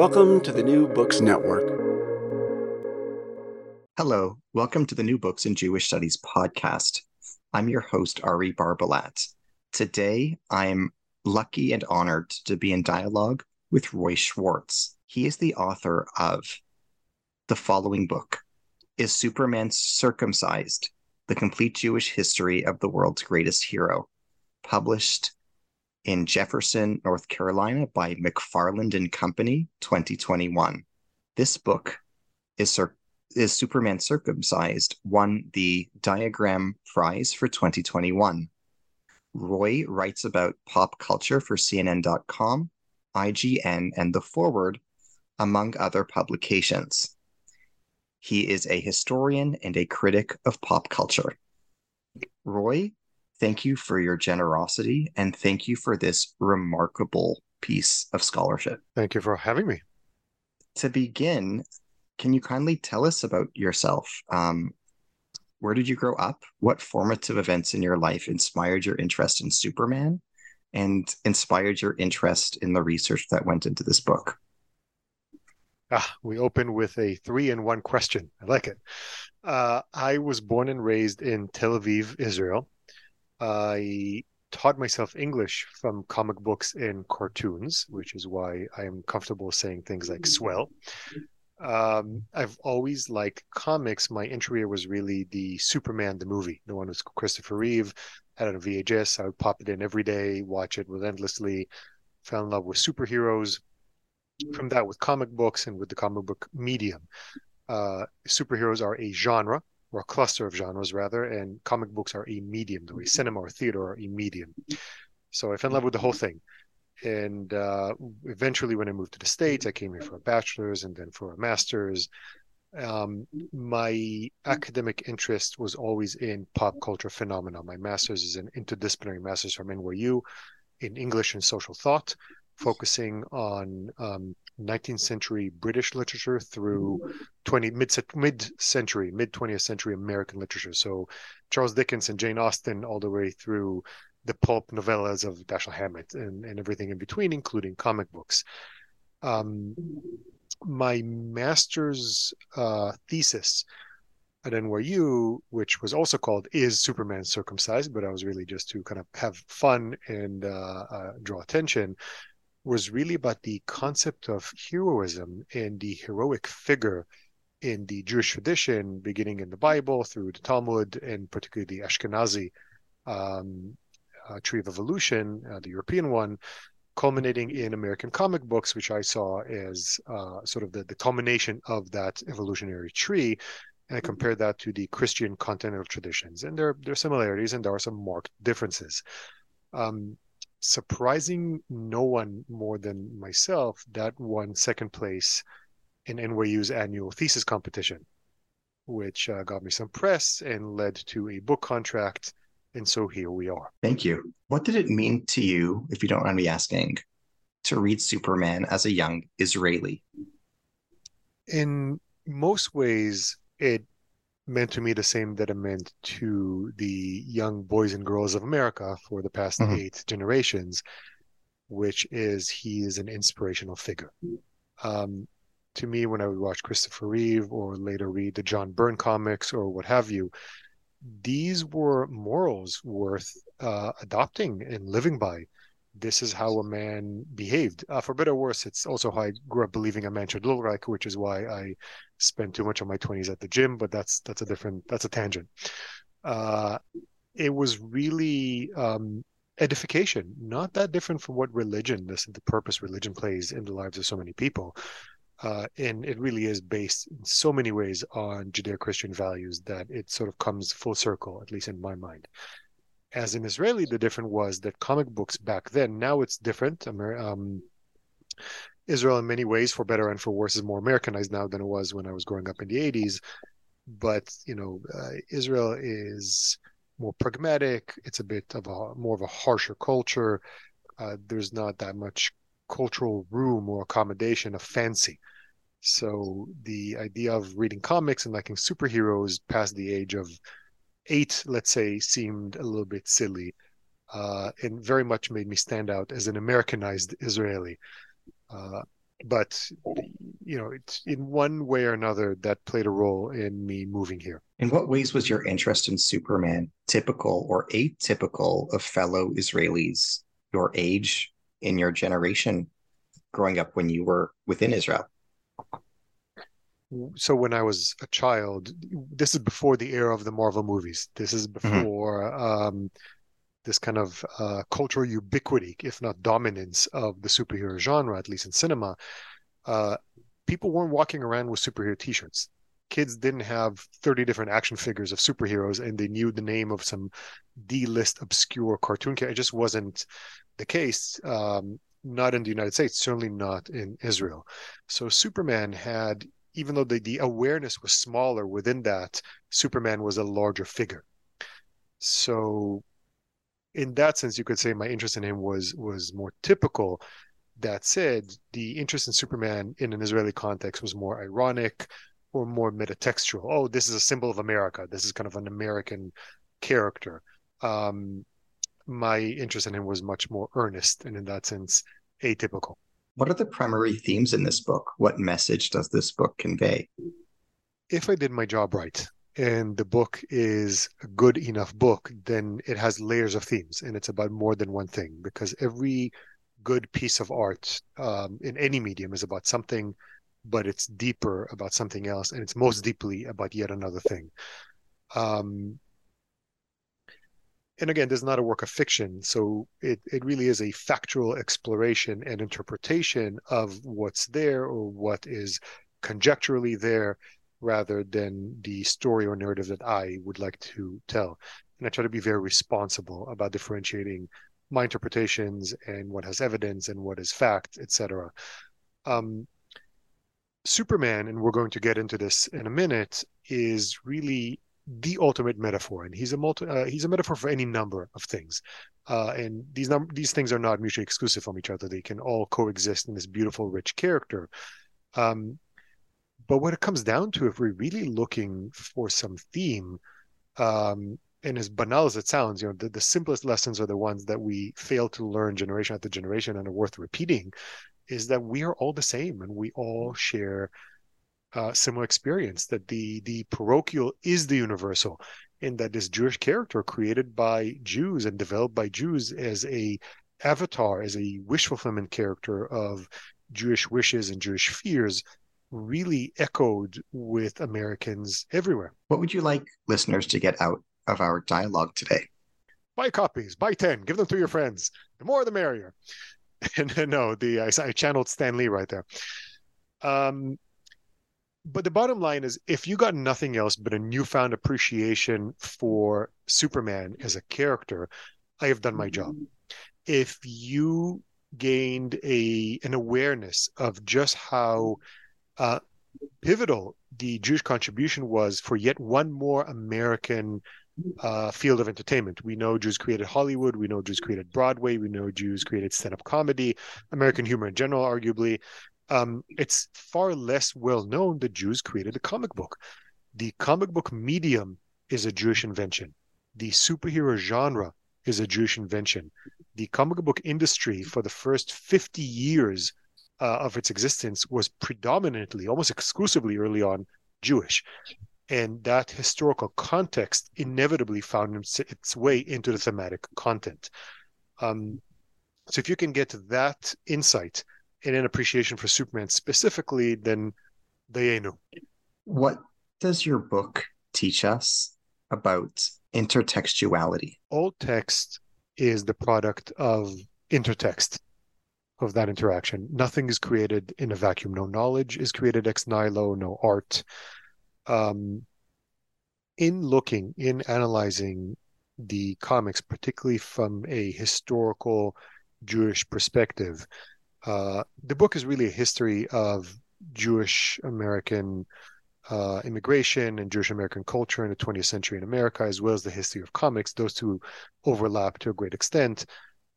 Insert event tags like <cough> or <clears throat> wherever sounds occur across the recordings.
Welcome to the New Books Network. Hello, welcome to the New Books in Jewish Studies podcast. I'm your host, Ari Barbalat. Today, I'm lucky and honored to be in dialogue with Roy Schwartz. He is the author of the following book Is Superman Circumcised? The Complete Jewish History of the World's Greatest Hero, published in Jefferson, North Carolina by McFarland and Company, 2021. This book is, is Superman Circumcised won the Diagram Prize for 2021. Roy writes about pop culture for CNN.com, IGN, and The Forward, among other publications. He is a historian and a critic of pop culture. Roy thank you for your generosity and thank you for this remarkable piece of scholarship. Thank you for having me. To begin, can you kindly tell us about yourself? Um, where did you grow up? What formative events in your life inspired your interest in Superman and inspired your interest in the research that went into this book? Ah, we open with a three in one question. I like it. Uh, I was born and raised in Tel Aviv, Israel. I taught myself English from comic books and cartoons, which is why I am comfortable saying things like swell. Um, I've always liked comics. My entry was really the Superman, the movie, the one with Christopher Reeve. I had it on VHS. I would pop it in every day, watch it relentlessly. Fell in love with superheroes. From that, with comic books and with the comic book medium. Uh, superheroes are a genre or a cluster of genres rather, and comic books are a medium, the way cinema or theater are a medium. So I fell in love with the whole thing. And uh, eventually, when I moved to the States, I came here for a bachelor's and then for a master's. Um, my academic interest was always in pop culture phenomena. My master's is an interdisciplinary master's from NYU in English and social thought, focusing on um, 19th century British literature through 20 mid mid century mid 20th century American literature. So Charles Dickens and Jane Austen all the way through the pulp novellas of Dashiell Hammett and, and everything in between, including comic books. Um, my master's uh, thesis at NYU, which was also called "Is Superman Circumcised?" but I was really just to kind of have fun and uh, uh, draw attention was really about the concept of heroism and the heroic figure in the Jewish tradition, beginning in the Bible through the Talmud and particularly the Ashkenazi um, uh, tree of evolution, uh, the European one, culminating in American comic books, which I saw as uh, sort of the, the culmination of that evolutionary tree. And I compared that to the Christian continental traditions. And there, there are similarities and there are some marked differences. Um, surprising no one more than myself, that won second place in NYU's annual thesis competition, which uh, got me some press and led to a book contract. And so here we are. Thank you. What did it mean to you, if you don't mind me asking, to read Superman as a young Israeli? In most ways, it meant to me the same that it meant to the young boys and girls of America for the past mm-hmm. eight generations, which is he is an inspirational figure. Um, to me, when I would watch Christopher Reeve or later read the John Byrne comics or what have you, these were morals worth uh, adopting and living by this is how a man behaved. Uh, for better or worse, it's also how I grew up believing a man should look like, which is why I spent too much of my twenties at the gym. But that's that's a different that's a tangent. Uh, it was really um, edification, not that different from what religion, this the purpose religion plays in the lives of so many people. Uh, and it really is based in so many ways on Judeo-Christian values that it sort of comes full circle, at least in my mind as an Israeli, the different was that comic books back then, now it's different. Um, Israel, in many ways, for better and for worse, is more Americanized now than it was when I was growing up in the 80s. But, you know, uh, Israel is more pragmatic. It's a bit of a more of a harsher culture. Uh, there's not that much cultural room or accommodation of fancy. So the idea of reading comics and liking superheroes past the age of eight, let's say, seemed a little bit silly, uh, and very much made me stand out as an Americanized Israeli. Uh, but you know, it's in one way or another that played a role in me moving here. In what ways was your interest in Superman typical or atypical of fellow Israelis your age in your generation growing up when you were within Israel? So when I was a child, this is before the era of the Marvel movies. This is mm-hmm. before mm-hmm. um, this kind of uh, cultural ubiquity, if not dominance, of the superhero genre, at least in cinema. Uh, people weren't walking around with superhero T-shirts. Kids didn't have 30 different action figures of superheroes, and they knew the name of some D-list obscure cartoon character. It just wasn't the case. Um, not in the United States, certainly not in Israel. So Superman had, even though the, the awareness was smaller within that, Superman was a larger figure. So in that sense, you could say my interest in him was was more typical. That said, the interest in Superman in an Israeli context was more ironic or more metatextual. Oh, this is a symbol of America. This is kind of an American character. Um, my interest in him was much more earnest and in that sense atypical. What are the primary themes in this book? What message does this book convey? If I did my job right and the book is a good enough book, then it has layers of themes and it's about more than one thing because every good piece of art um, in any medium is about something, but it's deeper about something else and it's most deeply about yet another thing. Um, and again, this is not a work of fiction, so it, it really is a factual exploration and interpretation of what's there or what is conjecturally there rather than the story or narrative that I would like to tell. And I try to be very responsible about differentiating my interpretations and what has evidence and what is fact, etc. Um, Superman, and we're going to get into this in a minute, is really the ultimate metaphor, and he's a multi, uh, he's a metaphor for any number of things. Uh, and these num- these things are not mutually exclusive from each other; they can all coexist in this beautiful, rich character. Um, but what it comes down to, if we're really looking for some theme, um, and as banal as it sounds, you know, the, the simplest lessons are the ones that we fail to learn generation after generation and are worth repeating, is that we are all the same and we all share uh, similar experience. That the the parochial is the universal, and that this Jewish character created by Jews and developed by Jews as a avatar, as a wish fulfillment character of Jewish wishes and Jewish fears really echoed with Americans everywhere. What would you like listeners to get out of our dialogue today? Buy copies, buy 10, give them to your friends. The more the merrier. And <laughs> no, the I, I channeled Stan Lee right there. Um, but the bottom line is if you got nothing else but a newfound appreciation for Superman as a character, I have done my job. If you gained a an awareness of just how uh, pivotal the Jewish contribution was for yet one more American uh, field of entertainment. We know Jews created Hollywood. We know Jews created Broadway. We know Jews created stand-up comedy, American humor in general, arguably. Um, it's far less well known that Jews created the comic book. The comic book medium is a Jewish invention. The superhero genre is a Jewish invention. The comic book industry for the first 50 years uh, of its existence was predominantly, almost exclusively early on, Jewish. And that historical context inevitably found its, its way into the thematic content. Um, so if you can get that insight and an appreciation for Superman specifically, then dayenu. What does your book teach us about intertextuality? All text is the product of intertext of that interaction. Nothing is created in a vacuum. No knowledge is created ex nihilo, no art. Um, in looking, in analyzing the comics, particularly from a historical Jewish perspective, Uh, the book is really a history of Jewish American uh, immigration and Jewish American culture in the 20th century in America, as well as the history of comics. Those two overlap to a great extent.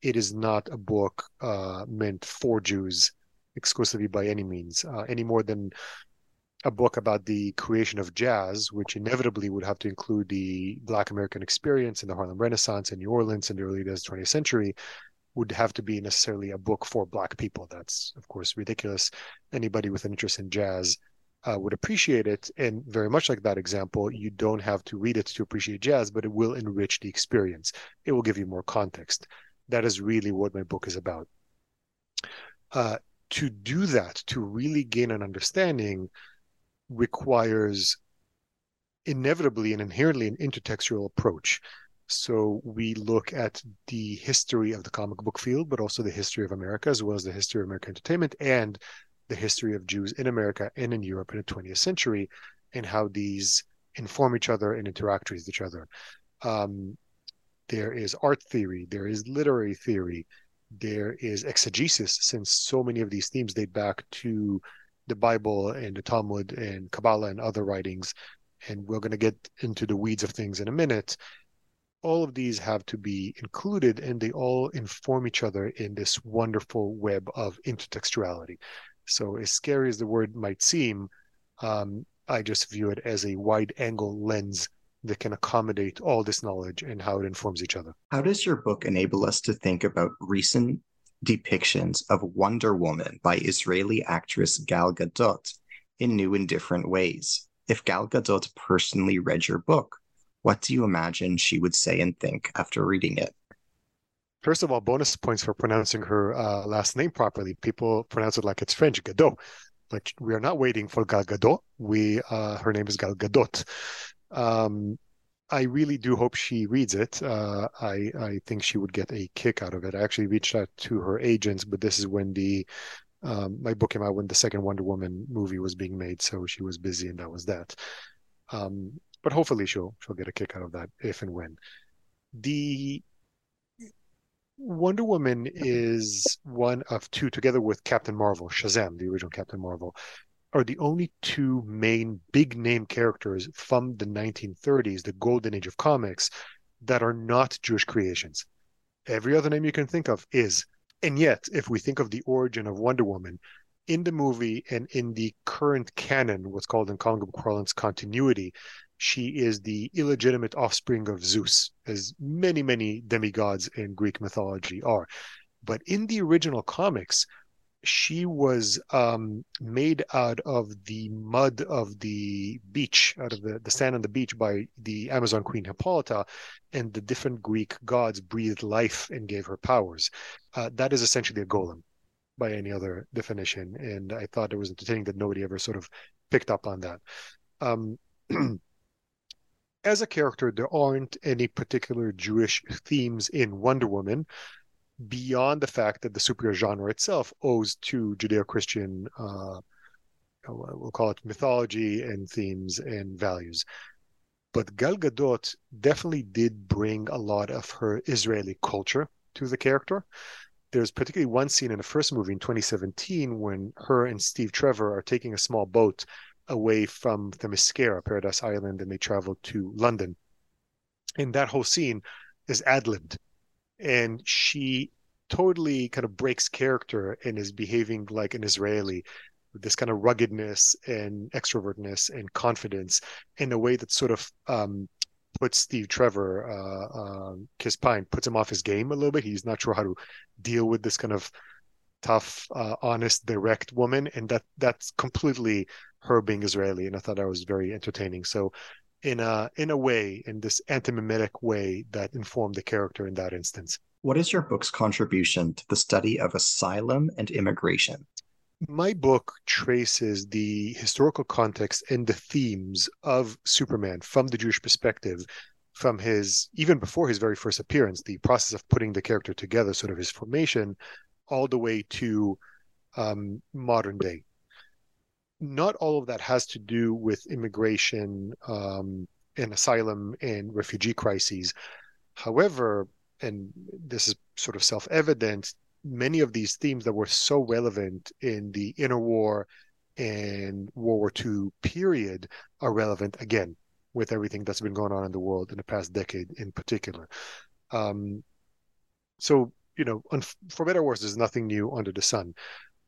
It is not a book uh, meant for Jews exclusively by any means, uh, any more than a book about the creation of jazz, which inevitably would have to include the Black American experience in the Harlem Renaissance in New Orleans in the early days of the 20th century, would have to be necessarily a book for Black people. That's, of course, ridiculous. Anybody with an interest in jazz uh, would appreciate it. And very much like that example, you don't have to read it to appreciate jazz, but it will enrich the experience. It will give you more context. That is really what my book is about. Uh, to do that, to really gain an understanding, requires inevitably and inherently an intertextual approach. So we look at the history of the comic book field, but also the history of America, as well as the history of American entertainment and the history of Jews in America and in Europe in the 20th century, and how these inform each other and interact with each other. Um, there is art theory, there is literary theory, there is exegesis, since so many of these themes date back to the Bible and the Talmud and Kabbalah and other writings. And we're going to get into the weeds of things in a minute. All of these have to be included and they all inform each other in this wonderful web of intertextuality. So, as scary as the word might seem, um, I just view it as a wide angle lens that can accommodate all this knowledge and how it informs each other. How does your book enable us to think about recent depictions of Wonder Woman by Israeli actress Gal Gadot in new and different ways? If Gal Gadot personally read your book, what do you imagine she would say and think after reading it? First of all, bonus points for pronouncing her uh, last name properly. People pronounce it like it's French, Gadot. Like we are not waiting for Gal Gadot. We, uh, her name is Gal Gadot. Um, I really do hope she reads it. Uh, I I think she would get a kick out of it. I actually reached out to her agents, but this is when the um, my book came out when the second Wonder Woman movie was being made, so she was busy, and that was that. Um, but hopefully she'll she'll get a kick out of that if and when. The Wonder Woman is one of two, together with Captain Marvel, Shazam, the original Captain Marvel, are the only two main big name characters from the 1930s, the golden age of comics, that are not Jewish creations. Every other name you can think of is. And yet, if we think of the origin of Wonder Woman, in the movie and in the current canon, what's called in comic book parlance continuity, she is the illegitimate offspring of Zeus, as many, many demigods in Greek mythology are. But in the original comics, she was um, made out of the mud of the beach, out of the, the sand on the beach by the Amazon queen Hippolyta, and the different Greek gods breathed life and gave her powers. Uh, that is essentially a golem by any other definition. And I thought it was entertaining that nobody ever sort of picked up on that. Um, <clears throat> as a character, there aren't any particular Jewish themes in Wonder Woman beyond the fact that the superhero genre itself owes to Judeo-Christian, uh, we'll call it mythology and themes and values. But Gal Gadot definitely did bring a lot of her Israeli culture to the character. There's particularly one scene in the first movie in 2017 when her and Steve Trevor are taking a small boat away from Themyscira, Paradise Island, and they travel to London. And that whole scene is ad libbed. And she totally kind of breaks character and is behaving like an Israeli this kind of ruggedness and extrovertness and confidence in a way that sort of um, puts Steve Trevor, uh, uh, Chris Pine, puts him off his game a little bit. He's not sure how to deal with this kind of tough, uh, honest, direct woman, and that that's completely her being Israeli, and I thought that was very entertaining. So, in a in a way, in this antimimetic way that informed the character in that instance. What is your book's contribution to the study of asylum and immigration? My book traces the historical context and the themes of Superman from the Jewish perspective, from his even before his very first appearance, the process of putting the character together, sort of his formation, all the way to um, modern day not all of that has to do with immigration um, and asylum and refugee crises. However, and this is sort of self evident, many of these themes that were so relevant in the interwar and World War II period are relevant again with everything that's been going on in the world in the past decade in particular. Um, so, you know, for better or worse, there's nothing new under the sun.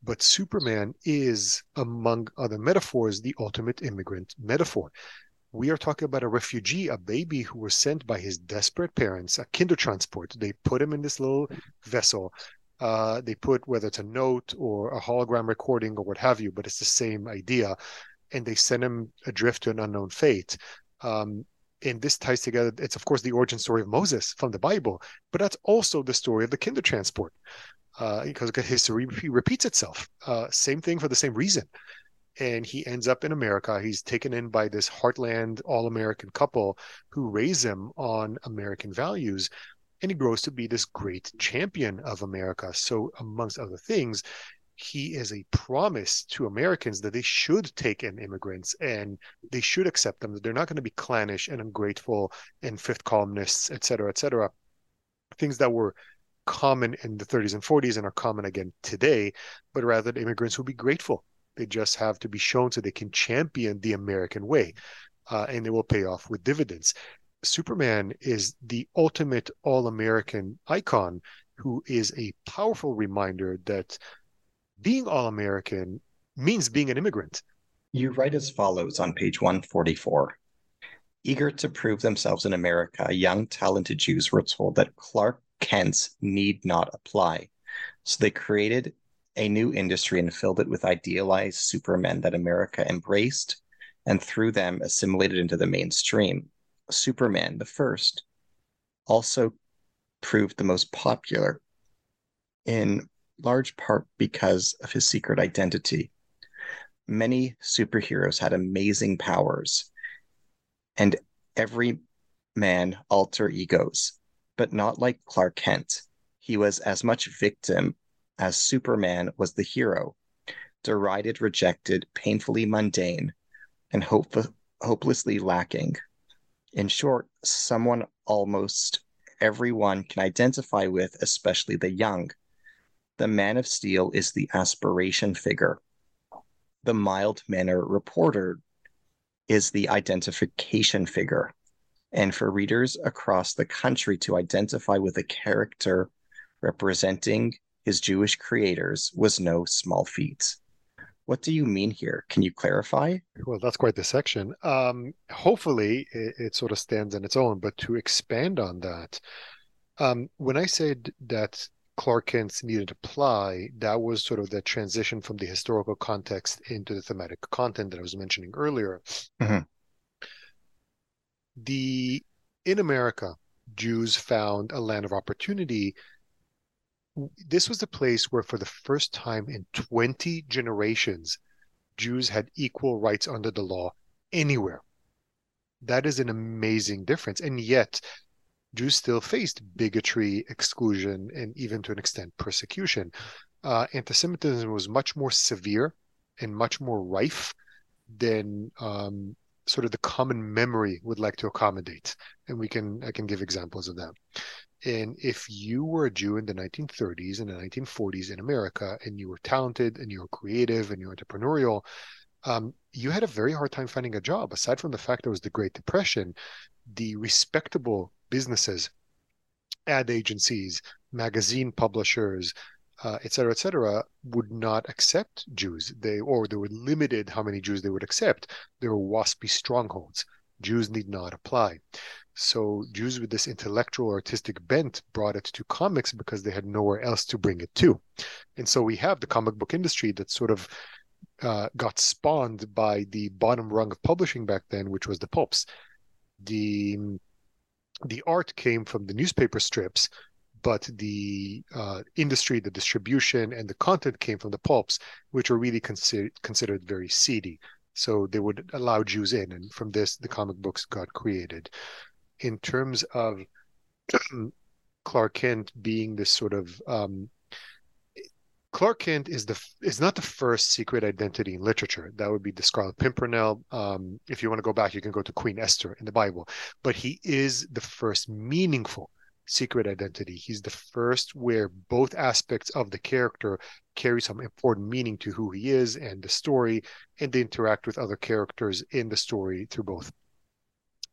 But Superman is, among other metaphors, the ultimate immigrant metaphor. We are talking about a refugee, a baby who was sent by his desperate parents, a kindertransport. They put him in this little vessel. Uh, they put whether it's a note or a hologram recording or what have you, but it's the same idea. And they send him adrift to an unknown fate. Um, and this ties together. It's of course the origin story of Moses from the Bible, but that's also the story of the kindertransport uh, because history repeats itself. Uh, same thing for the same reason. And he ends up in America. He's taken in by this heartland all American couple who raise him on American values. And he grows to be this great champion of America. So, amongst other things, he is a promise to Americans that they should take in immigrants and they should accept them, that they're not going to be clannish and ungrateful and fifth columnists, et cetera, et cetera. Things that were common in the 30s and 40s and are common again today, but rather immigrants will be grateful. They just have to be shown so they can champion the American way, uh, and they will pay off with dividends. Superman is the ultimate all American icon who is a powerful reminder that being all American means being an immigrant. You write as follows on page 144. Eager to prove themselves in America, young, talented Jews were told that Clark Kent's need not apply. So they created a new industry and filled it with idealized supermen that America embraced and through them assimilated into the mainstream. Superman, the first, also proved the most popular in large part because of his secret identity. Many superheroes had amazing powers, and every man alter egos but not like Clark Kent. He was as much victim as Superman was the hero, derided, rejected, painfully mundane, and hope- hopelessly lacking. In short, someone almost everyone can identify with, especially the young. The Man of Steel is the aspiration figure. The mild mannered reporter is the identification figure and for readers across the country to identify with a character representing his Jewish creators was no small feat. What do you mean here? Can you clarify? Well, that's quite the section. Um, hopefully, it, it, sort of stands on its own, but to expand on that, um, when I said that Clark needed to apply, that was sort of the transition from the historical context into the thematic content that I was mentioning earlier. Mm-hmm the in America, Jews found a land of opportunity. This was the place where, for the first time in 20 generations, Jews had equal rights under the law anywhere. That is an amazing difference. And yet, Jews still faced bigotry, exclusion, and even to an extent, persecution. Uh, anti-Semitism was much more severe and much more rife than um, sort of the common memory would like to accommodate. And we can i can give examples of that. And if you were a jew in the 1930s and the 1940s in america and you were talented and you were creative and you were entrepreneurial um, you had a very hard time finding a job. Aside from the fact there was the great depression the respectable businesses ad agencies magazine publishers uh, et cetera, et cetera, would not accept Jews. They or they were limited how many Jews they would accept. There were waspy strongholds. Jews need not apply. So Jews with this intellectual artistic bent brought it to comics because they had nowhere else to bring it to. And so we have the comic book industry that sort of uh, got spawned by the bottom rung of publishing back then, which was the pulps. The the art came from the newspaper strips, but the uh, industry, the distribution, and the content came from the pulps, which were really considered considered very seedy. So they would allow Jews in, and from this, the comic books got created. In terms of <clears throat> Clark Kent being this sort of um, Clark Kent is the is not the first secret identity in literature. That would be the Scarlet Pimpernel. Um, if you want to go back, you can go to Queen Esther in the Bible. But he is the first meaningful secret identity. He's the first where both aspects of the character carry some important meaning to who he is and the story, and they interact with other characters in the story through both.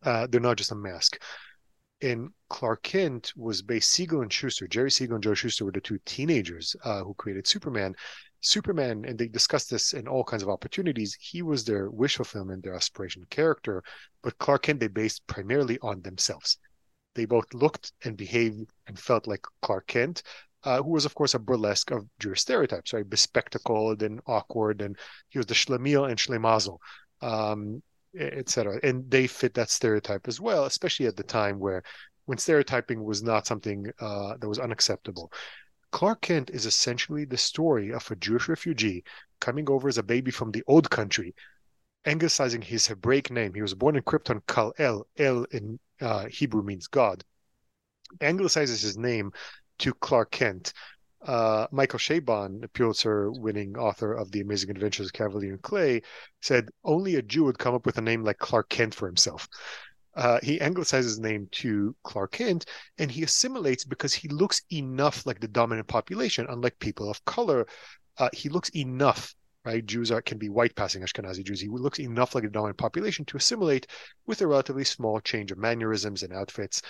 Uh, they're not just a mask. And Clark Kent was based Siegel and Shuster. Jerry Siegel and Joe Shuster were the two teenagers uh, who created Superman. Superman, and they discussed this in all kinds of opportunities. He was their wish fulfillment, their aspiration character, but Clark Kent they based primarily on themselves. They both looked and behaved and felt like Clark Kent, uh, who was, of course, a burlesque of Jewish stereotypes, right? Bespectacled and awkward, and he was the Schlemiel and Schlemazel, um, etc. And they fit that stereotype as well, especially at the time where when stereotyping was not something uh, that was unacceptable. Clark Kent is essentially the story of a Jewish refugee coming over as a baby from the old country, anglicizing his Hebraic name. He was born in Krypton Kal El. El in uh, Hebrew means God. Anglicizes his name to Clark Kent. Uh, Michael Chabon, a Pulitzer-winning author of The Amazing Adventures of Kavalier and Clay, said only a Jew would come up with a name like Clark Kent for himself. Uh, he anglicizes his name to Clark Kent, and he assimilates because he looks enough like the dominant population. Unlike people of color, uh, he looks enough right? Jews are can be white passing Ashkenazi Jews. He looks enough like the dominant population to assimilate with a relatively small change of mannerisms and outfits.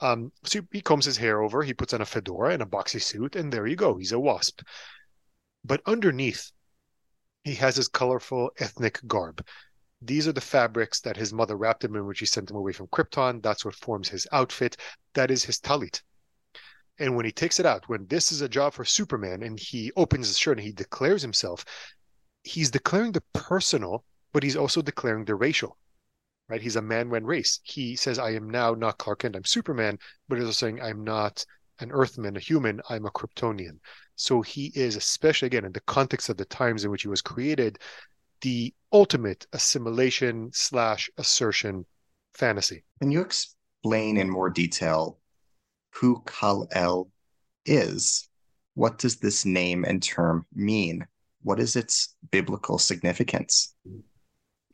Um, so he combs his hair over, he puts on a fedora and a boxy suit, and there you go. He's a wasp. But underneath, he has his colorful ethnic garb. These are the fabrics that his mother wrapped him in when she sent him away from Krypton. That's what forms his outfit. That is his talit. And when he takes it out, when this is a job for Superman and he opens his shirt and he declares himself, he's declaring the personal, but he's also declaring the racial. Right? He's a man when race. He says, I am now not Clark Kent, I'm Superman, but he's also saying I'm not an Earthman, a human, I'm a Kryptonian. So he is, especially again in the context of the times in which he was created, the ultimate assimilation slash assertion fantasy. Can you explain in more detail who Kal El is? What does this name and term mean? What is its biblical significance?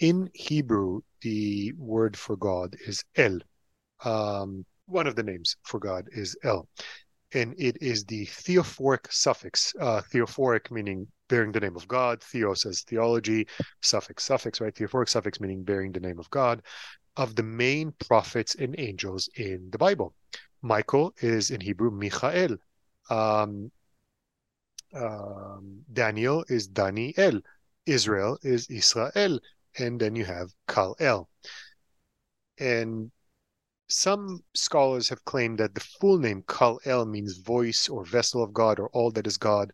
In Hebrew, the word for God is El. Um, one of the names for God is El. And it is the theophoric suffix, uh, theophoric meaning bearing the name of God, theos as theology, suffix, suffix, right? Theophoric suffix meaning bearing the name of God, of the main prophets and angels in the Bible. Michael is in Hebrew Michael. Um, um, Daniel is Daniel, Israel is Israel, and then you have Kal El. And some scholars have claimed that the full name Kal El means voice or vessel of God or all that is God.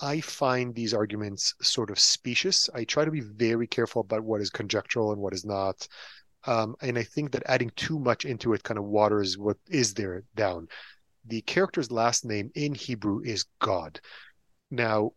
I find these arguments sort of specious. I try to be very careful about what is conjectural and what is not. Um, and I think that adding too much into it kind of waters what is there down. The character's last name in Hebrew is God. Now,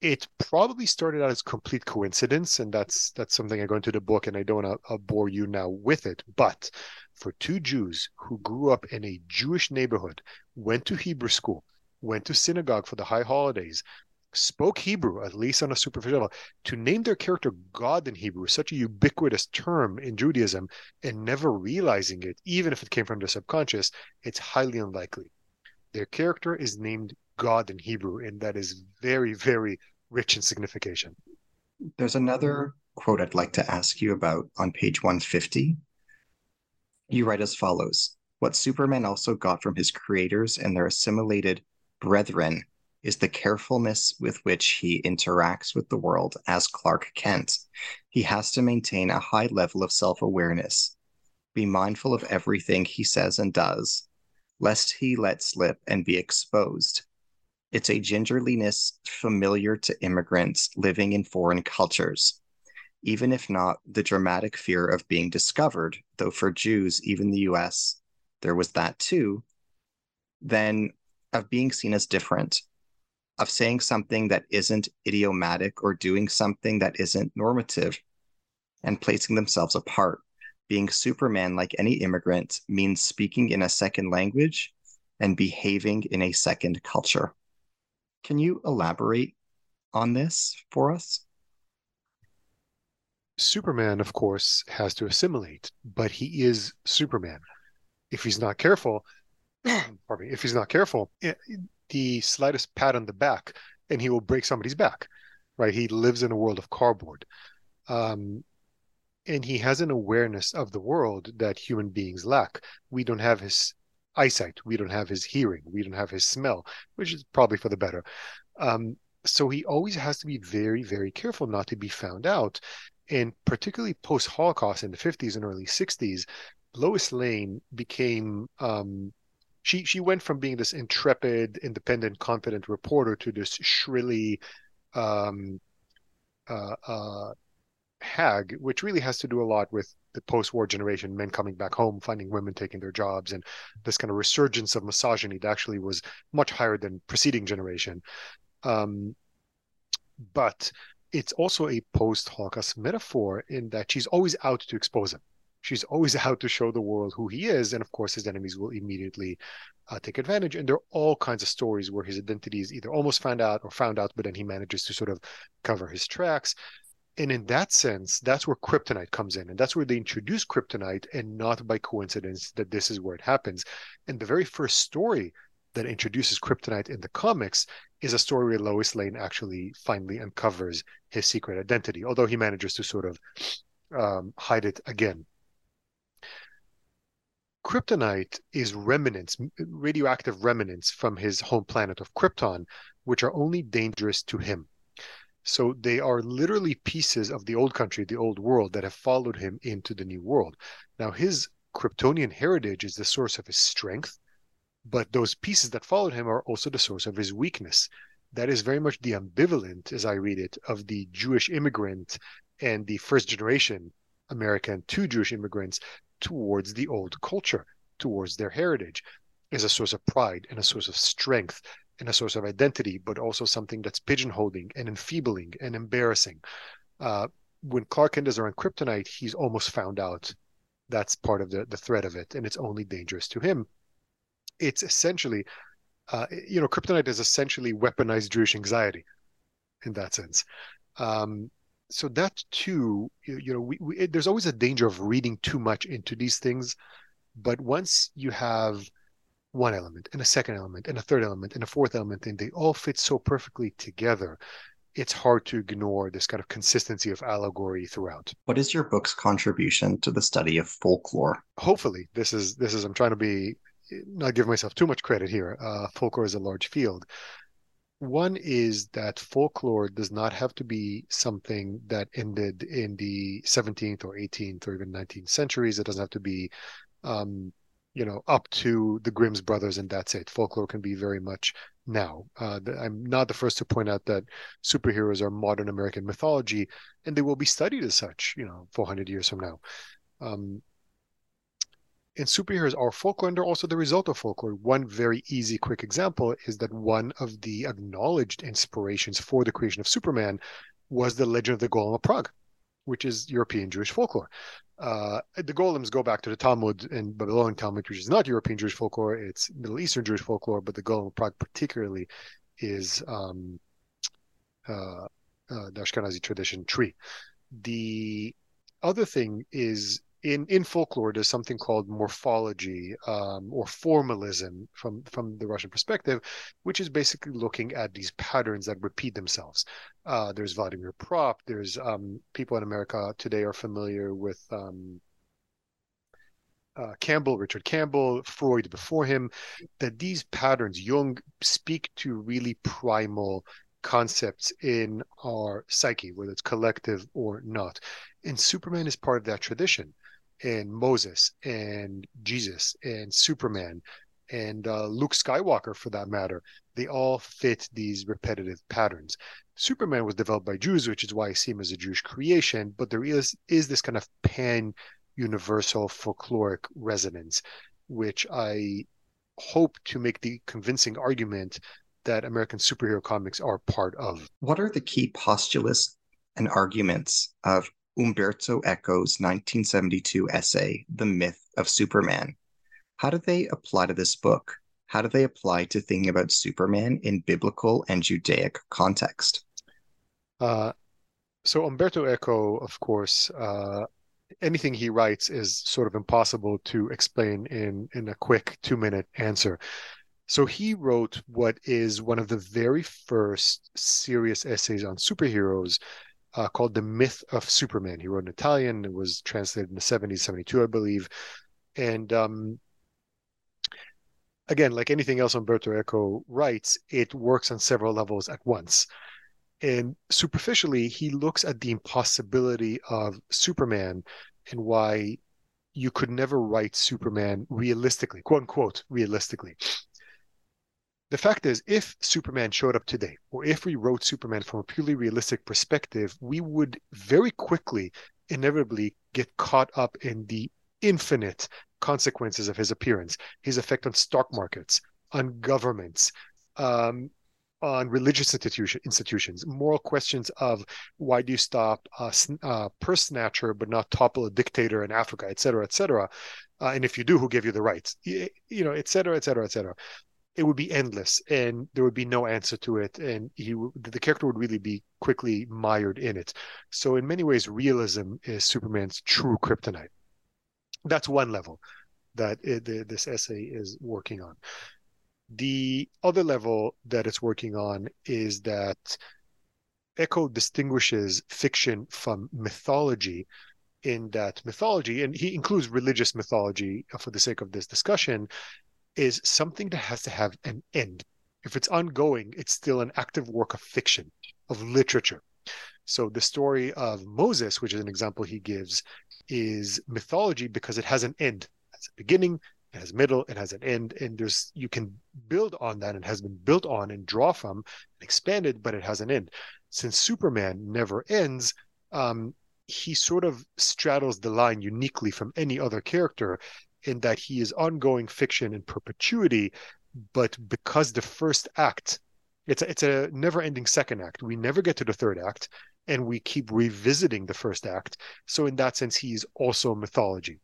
it probably started out as complete coincidence, and that's that's something I go into the book, and I don't want to bore you now with it. But for two Jews who grew up in a Jewish neighborhood, went to Hebrew school, went to synagogue for the high holidays, spoke Hebrew, at least on a superficial level, to name their character God in Hebrew, such a ubiquitous term in Judaism, and never realizing it, even if it came from the subconscious, it's highly unlikely. Their character is named God in Hebrew, and that is very, very rich in signification. There's another quote I'd like to ask you about on page 150. You write as follows What Superman also got from his creators and their assimilated brethren is the carefulness with which he interacts with the world as Clark Kent. He has to maintain a high level of self awareness, be mindful of everything he says and does, lest he let slip and be exposed. It's a gingerliness familiar to immigrants living in foreign cultures, even if not the dramatic fear of being discovered, though for Jews, even the US, there was that too, then of being seen as different, of saying something that isn't idiomatic or doing something that isn't normative, and placing themselves apart. Being Superman like any immigrant means speaking in a second language and behaving in a second culture. Can you elaborate on this for us? Superman, of course, has to assimilate, but he is Superman. If he's not careful, <clears throat> pardon me, if he's not careful, the slightest pat on the back and he will break somebody's back, right? He lives in a world of cardboard. Um, and he has an awareness of the world that human beings lack. We don't have his eyesight, we don't have his hearing, we don't have his smell, which is probably for the better. Um, so he always has to be very, very careful not to be found out. And particularly post Holocaust in the 50s and early 60s, Lois Lane became um, she she went from being this intrepid, independent, confident reporter to this shrilly um, uh, uh, hag, which really has to do a lot with the post-war generation, men coming back home, finding women taking their jobs, and this kind of resurgence of misogyny that actually was much higher than preceding generation. Um, but it's also a post-Holocaust metaphor in that she's always out to expose him. She's always <laughs> out to show the world who he is and of course his enemies will immediately uh, take advantage. And there are all kinds of stories where his identity is either almost found out or found out but then he manages to sort of cover his tracks and in that sense that's where kryptonite comes in and that's where they introduce kryptonite and not by coincidence that this is where it happens and the very first story that introduces kryptonite in the comics is a story where Lois Lane actually finally uncovers his secret identity, although he manages to sort of um, hide it again kryptonite is remnants, radioactive remnants from his home planet of Krypton, which are only dangerous to him. So they are literally pieces of the old country, the old world, that have followed him into the new world. Now, his Kryptonian heritage is the source of his strength, but those pieces that followed him are also the source of his weakness. That is very much the ambivalent, as I read it, of the Jewish immigrant and the first generation American two Jewish immigrants towards the old culture, towards their heritage, is a source of pride and a source of strength and a source of identity, but also something that's pigeonholing and enfeebling and embarrassing. Uh, when Clark Kent is around kryptonite, he's almost found out that's part of the, the threat of it, and it's only dangerous to him. It's essentially, uh, you know, kryptonite is essentially weaponized Jewish anxiety in that sense. Um, so that too, you, know, we, we it, there's always a danger of reading too much into these things. But once you have one element and a second element and a third element and a fourth element, and they all fit so perfectly together, it's hard to ignore this kind of consistency of allegory throughout. What is your book's contribution to the study of folklore? Hopefully, this is this is I'm trying to be not give myself too much credit here. Uh, folklore is a large field, one is that folklore does not have to be something that ended in the 17th or 18th or even 19th centuries. It doesn't have to be, um, you know, up to the Grimm's brothers and that's it. Folklore can be very much now. Uh, I'm not the first to point out that superheroes are modern American mythology, and they will be studied as such, you know, 400 years from now. Um, and superheroes are folklore and they're also the result of folklore. One very easy, quick example is that one of the acknowledged inspirations for the creation of Superman was the legend of the Golem of Prague, which is European Jewish folklore. Uh, the golems go back to the Talmud and Babylonian Talmud, which is not European Jewish folklore, it's Middle Eastern Jewish folklore, but the Golem of Prague particularly is um, uh, uh, the Ashkenazi tradition tree. The other thing is in in folklore there's something called morphology um, or formalism from from the Russian perspective, which is basically looking at these patterns that repeat themselves. Uh, there's Vladimir Propp. There's um, people in America today are familiar with. Um, uh, Campbell, Richard Campbell, Freud before him, that these patterns, Jung, speak to really primal concepts in our psyche, whether it's collective or not. And Superman is part of that tradition and Moses and Jesus and Superman and uh, Luke Skywalker, for that matter, they all fit these repetitive patterns. Superman was developed by Jews, which is why I see him as a Jewish creation. But there is is this kind of pan universal folkloric resonance, which I hope to make the convincing argument that American superhero comics are part of. What are the key postulates and arguments of Umberto Eco's 1972 essay, The Myth of Superman. How do they apply to this book? How do they apply to thinking about Superman in biblical and Judaic context? Uh, so Umberto Eco, of course, uh, anything he writes is sort of impossible to explain in in a quick two minute answer. So he wrote what is one of the very first serious essays on superheroes uh, called The Myth of Superman. He wrote in Italian. It was translated in the 70s, 72, I believe. And um, again, like anything else Umberto Eco writes, it works on several levels at once. And superficially, he looks at the impossibility of Superman and why you could never write Superman realistically, quote unquote, realistically. The fact is, if Superman showed up today, or if we wrote Superman from a purely realistic perspective, we would very quickly, inevitably, get caught up in the infinite consequences of his appearance, his effect on stock markets, on governments, um, on religious institution, institutions, moral questions of why do you stop a uh, purse snatcher but not topple a dictator in Africa, et cetera, et cetera. Uh, and if you do, who gave you the rights? You, you know, et cetera, et cetera, et cetera. It would be endless, and there would be no answer to it, and he the character would really be quickly mired in it. So, in many ways, realism is Superman's true kryptonite. That's one level that it, the, this essay is working on. The other level that it's working on is that Eco distinguishes fiction from mythology in that mythology, and he includes religious mythology uh, for the sake of this discussion, is something that has to have an end. If it's ongoing, it's still an active work of fiction, of literature. So the story of Moses, which is an example he gives, is mythology because it has an end. It has a beginning, it has middle, it has an end, and there's you can build on that and has been built on and draw from and expanded, but it has an end. Since Superman never ends, um, he sort of straddles the line uniquely from any other character in that he is ongoing fiction in perpetuity, but because the first act it's a, it's a never ending second act. We never get to the third act and we keep revisiting the first act. So, in that sense, he's also mythology.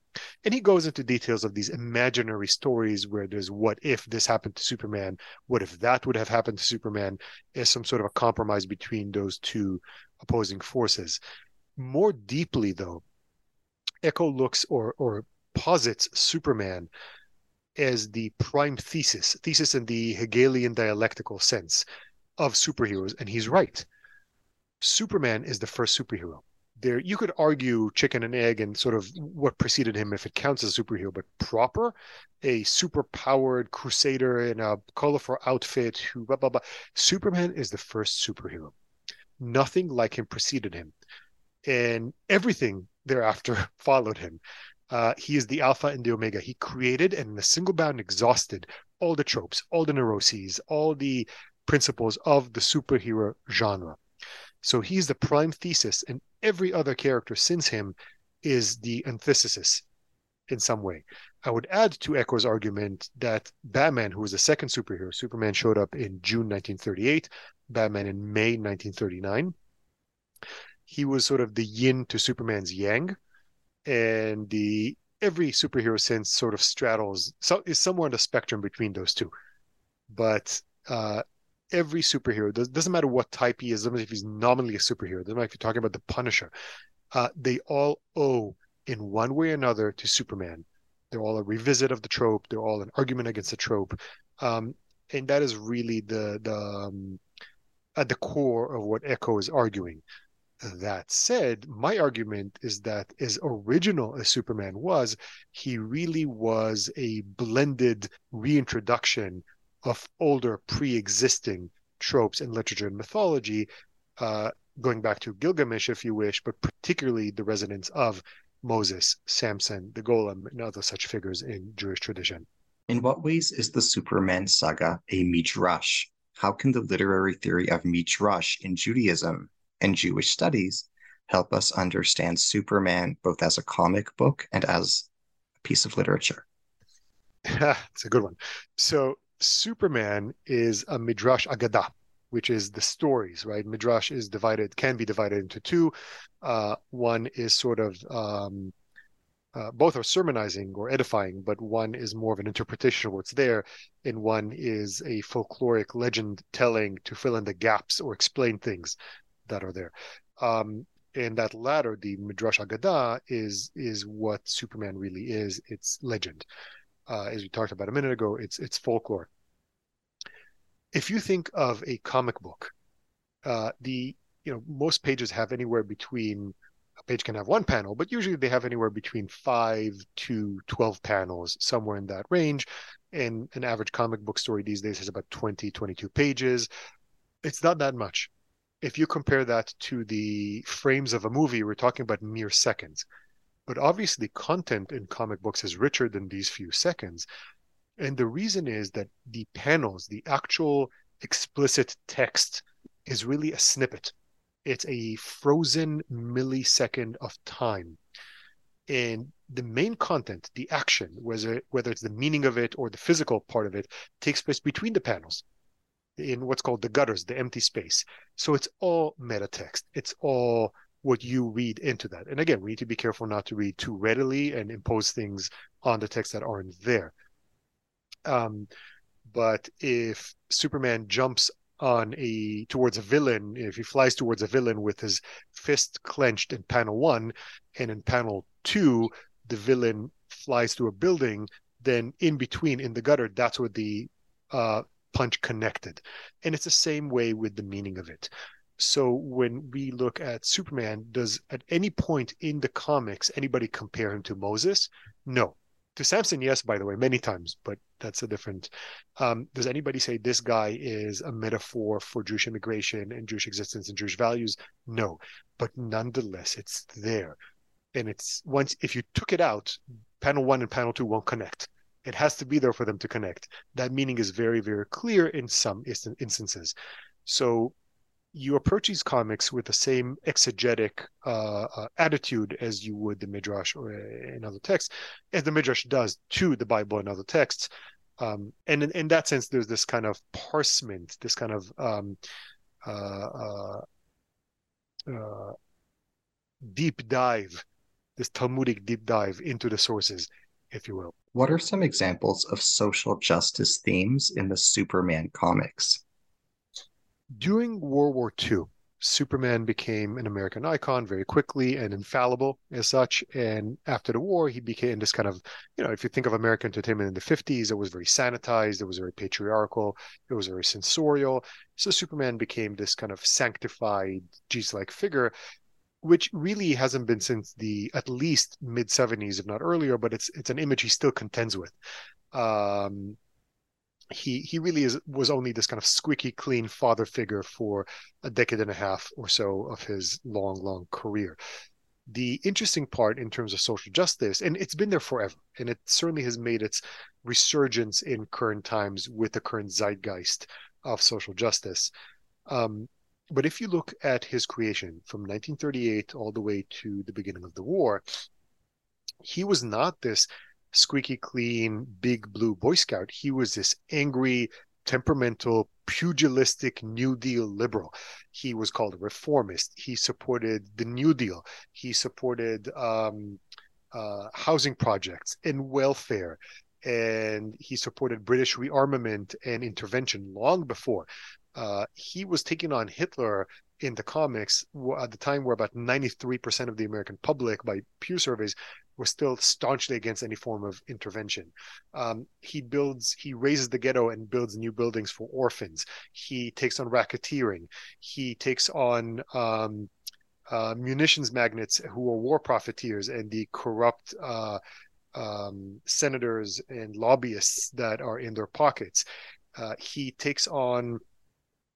And he goes into details of these imaginary stories where there's what if this happened to Superman? What if that would have happened to Superman? As some sort of a compromise between those two opposing forces. More deeply, though, Eco looks or, or posits Superman as the prime thesis, thesis in the Hegelian dialectical sense of superheroes, and he's right. Superman is the first superhero. There you could argue chicken and egg and sort of what preceded him if it counts as a superhero but proper a super powered crusader in a colorful outfit who blah blah blah. Superman is the first superhero. Nothing like him preceded him and everything thereafter <laughs> followed him uh, he is the alpha and the omega he created and in a single bound exhausted all the tropes all the neuroses all the principles of the superhero genre so he's the prime thesis, and every other character since him is the antithesis in some way. I would add to Eco's argument that Batman, who was the second superhero, Superman showed up in June 1938, Batman in May 1939. He was sort of the yin to Superman's yang, and the every superhero sense sort of straddles so is somewhere on the spectrum between those two. But uh, every superhero does, doesn't matter what type he is doesn't matter if he's nominally a superhero doesn't matter if you're talking about the punisher uh, they all owe in one way or another to superman. They're all a revisit of the trope. They're all an argument against the trope. Um, and that is really the the um, at the core of what Eco is arguing that said my argument is that as original as superman was he really was a blended reintroduction of older pre-existing tropes in literature and mythology, uh, going back to Gilgamesh, if you wish, but particularly the resonance of Moses, Samson, the Golem, and other such figures in Jewish tradition. In what ways is the Superman saga a midrash? How can the literary theory of midrash in Judaism and Jewish studies help us understand Superman both as a comic book and as a piece of literature? <laughs> it's a good one. So Superman is a midrash agada, which is the stories, right? Midrash is divided, can be divided into two. Uh, one is sort of um, uh, both are sermonizing or edifying, but one is more of an interpretation of what's there, and one is a folkloric legend telling to fill in the gaps or explain things that are there. Um, And that latter, the Midrash Agadah, is is what Superman really is. It's legend. Uh, as we talked about a minute ago, it's it's folklore. If you think of a comic book, uh, the you know most pages have anywhere between a page can have one panel, but usually they have anywhere between five to 12 panels, somewhere in that range. And an average comic book story these days has about 20, 22 pages. It's not that much. If you compare that to the frames of a movie, we're talking about mere seconds. But obviously, content in comic books is richer than these few seconds. And the reason is that the panels, the actual explicit text, is really a snippet it's a frozen millisecond of time. And the main content, the action, whether whether it's the meaning of it or the physical part of it, takes place between the panels in what's called the gutters, the empty space. So it's all meta text. It's all what you read into that. And again, we need to be careful not to read too readily and impose things on the text that aren't there. Um, but if Superman jumps on a towards a villain if he flies towards a villain with his fist clenched in panel one and in panel two the villain flies through a building then in between in the gutter that's where the uh, punch connected and it's the same way with the meaning of it so when we look at superman does at any point in the comics anybody compare him to moses no to Samson, yes, by the way, many times, but that's a different. Um, does anybody say this guy is a metaphor for Jewish immigration and Jewish existence and Jewish values? No, but nonetheless, it's there, and it's once if you took it out, panel one and panel two won't connect. It has to be there for them to connect. That meaning is very, very clear in some instances. So you approach these comics with the same exegetic uh, uh, attitude as you would the midrash or uh, in other texts, as the midrash does to the Bible and other texts. Um, and in, in, that sense, there's this kind of parsement, this kind of um, uh, uh, uh, deep dive, this Talmudic deep dive into the sources, if you will. What are some examples of social justice themes in the Superman comics? during World War II, Superman became an American icon very quickly and infallible as such. And after the war, he became this kind of, you know, if you think of American entertainment in the 50s, it was very sanitized, it was very patriarchal, it was very sensorial. So Superman became this kind of sanctified Jesus like figure. Which really hasn't been since the at least mid 70s, if not earlier, but it's it's an image he still contends with. Um, he he really is was only this kind of squeaky clean father figure for a decade and a half or so of his long long career the interesting part in terms of social justice and it's been there forever and it certainly has made its resurgence in current times with the current zeitgeist of social justice um, but if you look at his creation from 1938 all the way to the beginning of the war he was not this squeaky clean, big blue Boy Scout. He was this angry, temperamental, pugilistic New Deal liberal. He was called a reformist. He supported the New Deal. He supported um, uh, housing projects and welfare. And he supported British rearmament and intervention long before. Uh, he was taking on Hitler in the comics at the time where about 93% of the American public, by Pew surveys, was still staunchly against any form of intervention. Um, he builds, he raises the ghetto and builds new buildings for orphans. He takes on racketeering. He takes on um, uh, munitions magnates who are war profiteers and the corrupt uh, um, senators and lobbyists that are in their pockets. Uh, he takes on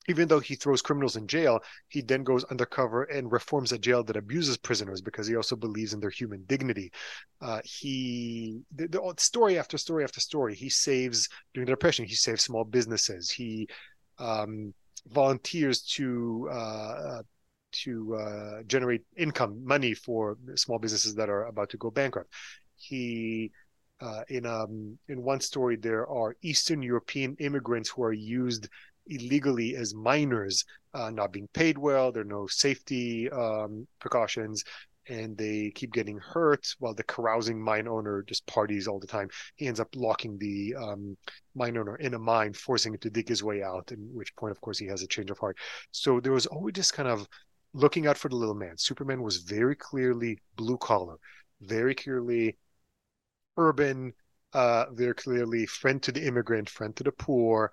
even though he throws criminals in jail, he then goes undercover and reforms a jail that abuses prisoners because he also believes in their human dignity. Uh, he, the, the, story after story after story, he saves during the depression. He saves small businesses. He um, volunteers to uh, to uh, generate income, money for small businesses that are about to go bankrupt. He uh, in um in one story there are Eastern European immigrants who are used illegally as minors, uh, not being paid well. There are no safety um, precautions, and they keep getting hurt while the carousing mine owner just parties all the time. He ends up locking the um, mine owner in a mine, forcing him to dig his way out. At which point, of course, he has a change of heart. So there was always this kind of looking out for the little man. Superman was very clearly blue collar, very clearly urban, uh, very clearly friend to the immigrant, friend to the poor,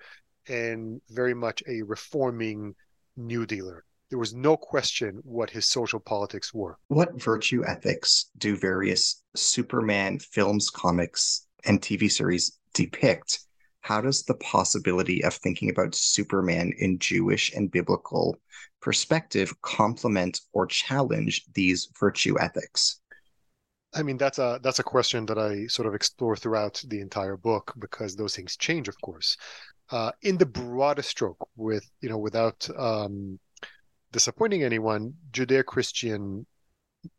and very much a reforming New Dealer. There was no question what his social politics were. What virtue ethics do various Superman films, comics, and TV series depict? How does the possibility of thinking about Superman in Jewish and biblical perspective complement or challenge these virtue ethics? I mean, that's a that's a question that I sort of explore throughout the entire book because those things change, of course. Uh, in the broadest stroke, with you know, without um, disappointing anyone, Judeo-Christian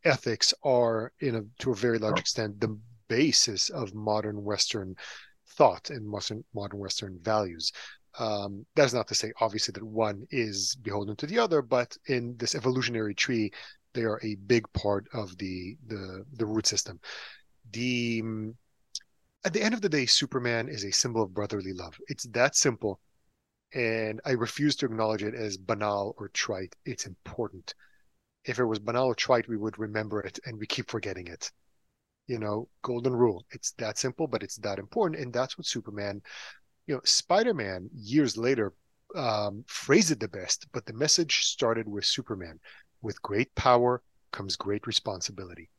ethics are, in a to a very large extent, the basis of modern Western thought and modern modern Western values. Um, that's not to say, obviously, that one is beholden to the other, but in this evolutionary tree, they are a big part of the the the root system. The at the end of the day, Superman is a symbol of brotherly love. It's that simple, and I refuse to acknowledge it as banal or trite. It's important. If it was banal or trite, we would remember it, and we keep forgetting it. You know, golden rule. It's that simple, but it's that important, and that's what Superman. You know, Spider-Man years later um, phrased it the best, but the message started with Superman. With great power comes great responsibility.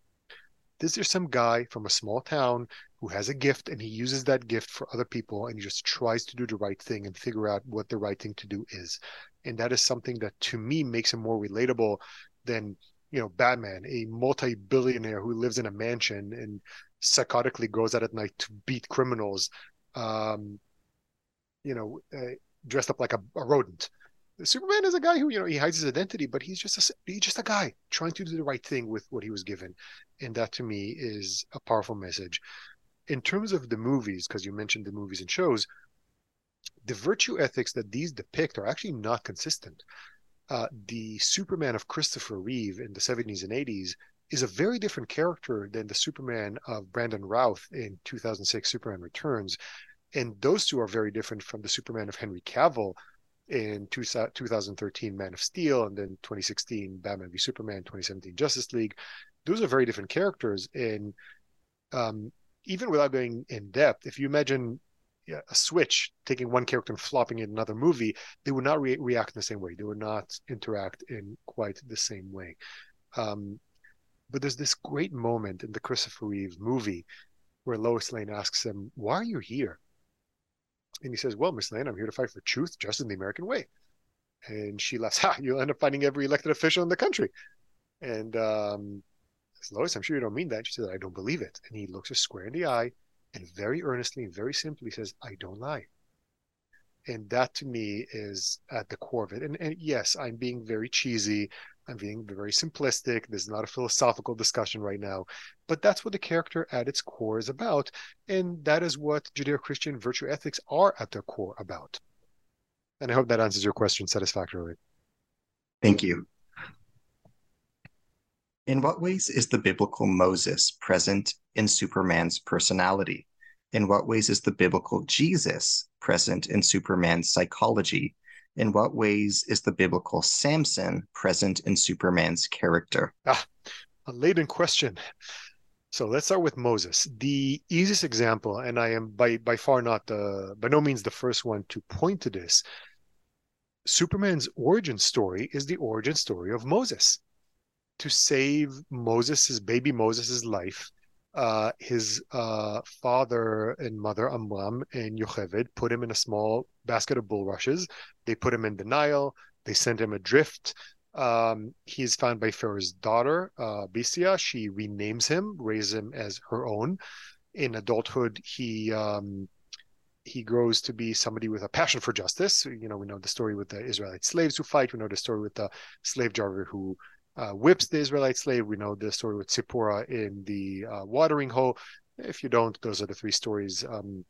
This is some guy from a small town who has a gift and he uses that gift for other people and he just tries to do the right thing and figure out what the right thing to do is. And that is something that to me makes him more relatable than, you know, Batman, a multi-billionaire who lives in a mansion and psychotically goes out at night to beat criminals, um, you know, uh, dressed up like a, a rodent. Superman is a guy who you know he hides his identity, but he's just a he's just a guy trying to do the right thing with what he was given, and that to me is a powerful message. In terms of the movies, because you mentioned the movies and shows, the virtue ethics that these depict are actually not consistent. Uh, the Superman of Christopher Reeve in the 70s and 80s is a very different character than the Superman of Brandon Routh in 2006 Superman Returns, and those two are very different from the Superman of Henry Cavill in two, 2013 Man of Steel and then 2016 Batman v Superman, 2017 Justice League. Those are very different characters. And um, even without going in depth, if you imagine a switch taking one character and flopping it in another movie, they would not re- react in the same way. They would not interact in quite the same way. Um, but there's this great moment in the Christopher Reeve movie where Lois Lane asks him, Why are you here? And he says, Well, Miss Lane, I'm here to fight for truth, justice, in the American way. And she laughs, Ha, you'll end up fighting every elected official in the country. And um, says, Lois, I'm sure you don't mean that. She says, I don't believe it. And he looks her square in the eye and very earnestly and very simply says, I don't lie. And that to me is at the core of it. And, and yes, I'm being very cheesy. I'm being very simplistic. There's not a philosophical discussion right now, but that's what the character at its core is about. And that is what Judeo Christian virtue ethics are at their core about. And I hope that answers your question satisfactorily. Thank you. In what ways is the biblical Moses present in Superman's personality? In what ways is the biblical Jesus present in Superman's psychology? In what ways is the biblical Samson present in Superman's character? Ah, a laden question. So let's start with Moses. The easiest example, and I am by by far not the by no means the first one to point to this. Superman's origin story is the origin story of Moses. To save Moses, baby Moses' life, uh, his uh, father and mother, Amram and Yocheved, put him in a small basket of bulrushes. They put him in Nile. They sent him adrift. Um, he is found by Pharaoh's daughter, uh, Bisia. She renames him, raises him as her own. In adulthood, he um, he grows to be somebody with a passion for justice. You know, we know the story with the Israelite slaves who fight. We know the story with the slave driver who uh, whips the Israelite slave. We know the story with Zipporah in the uh, watering hole. If you don't, those are the three stories um,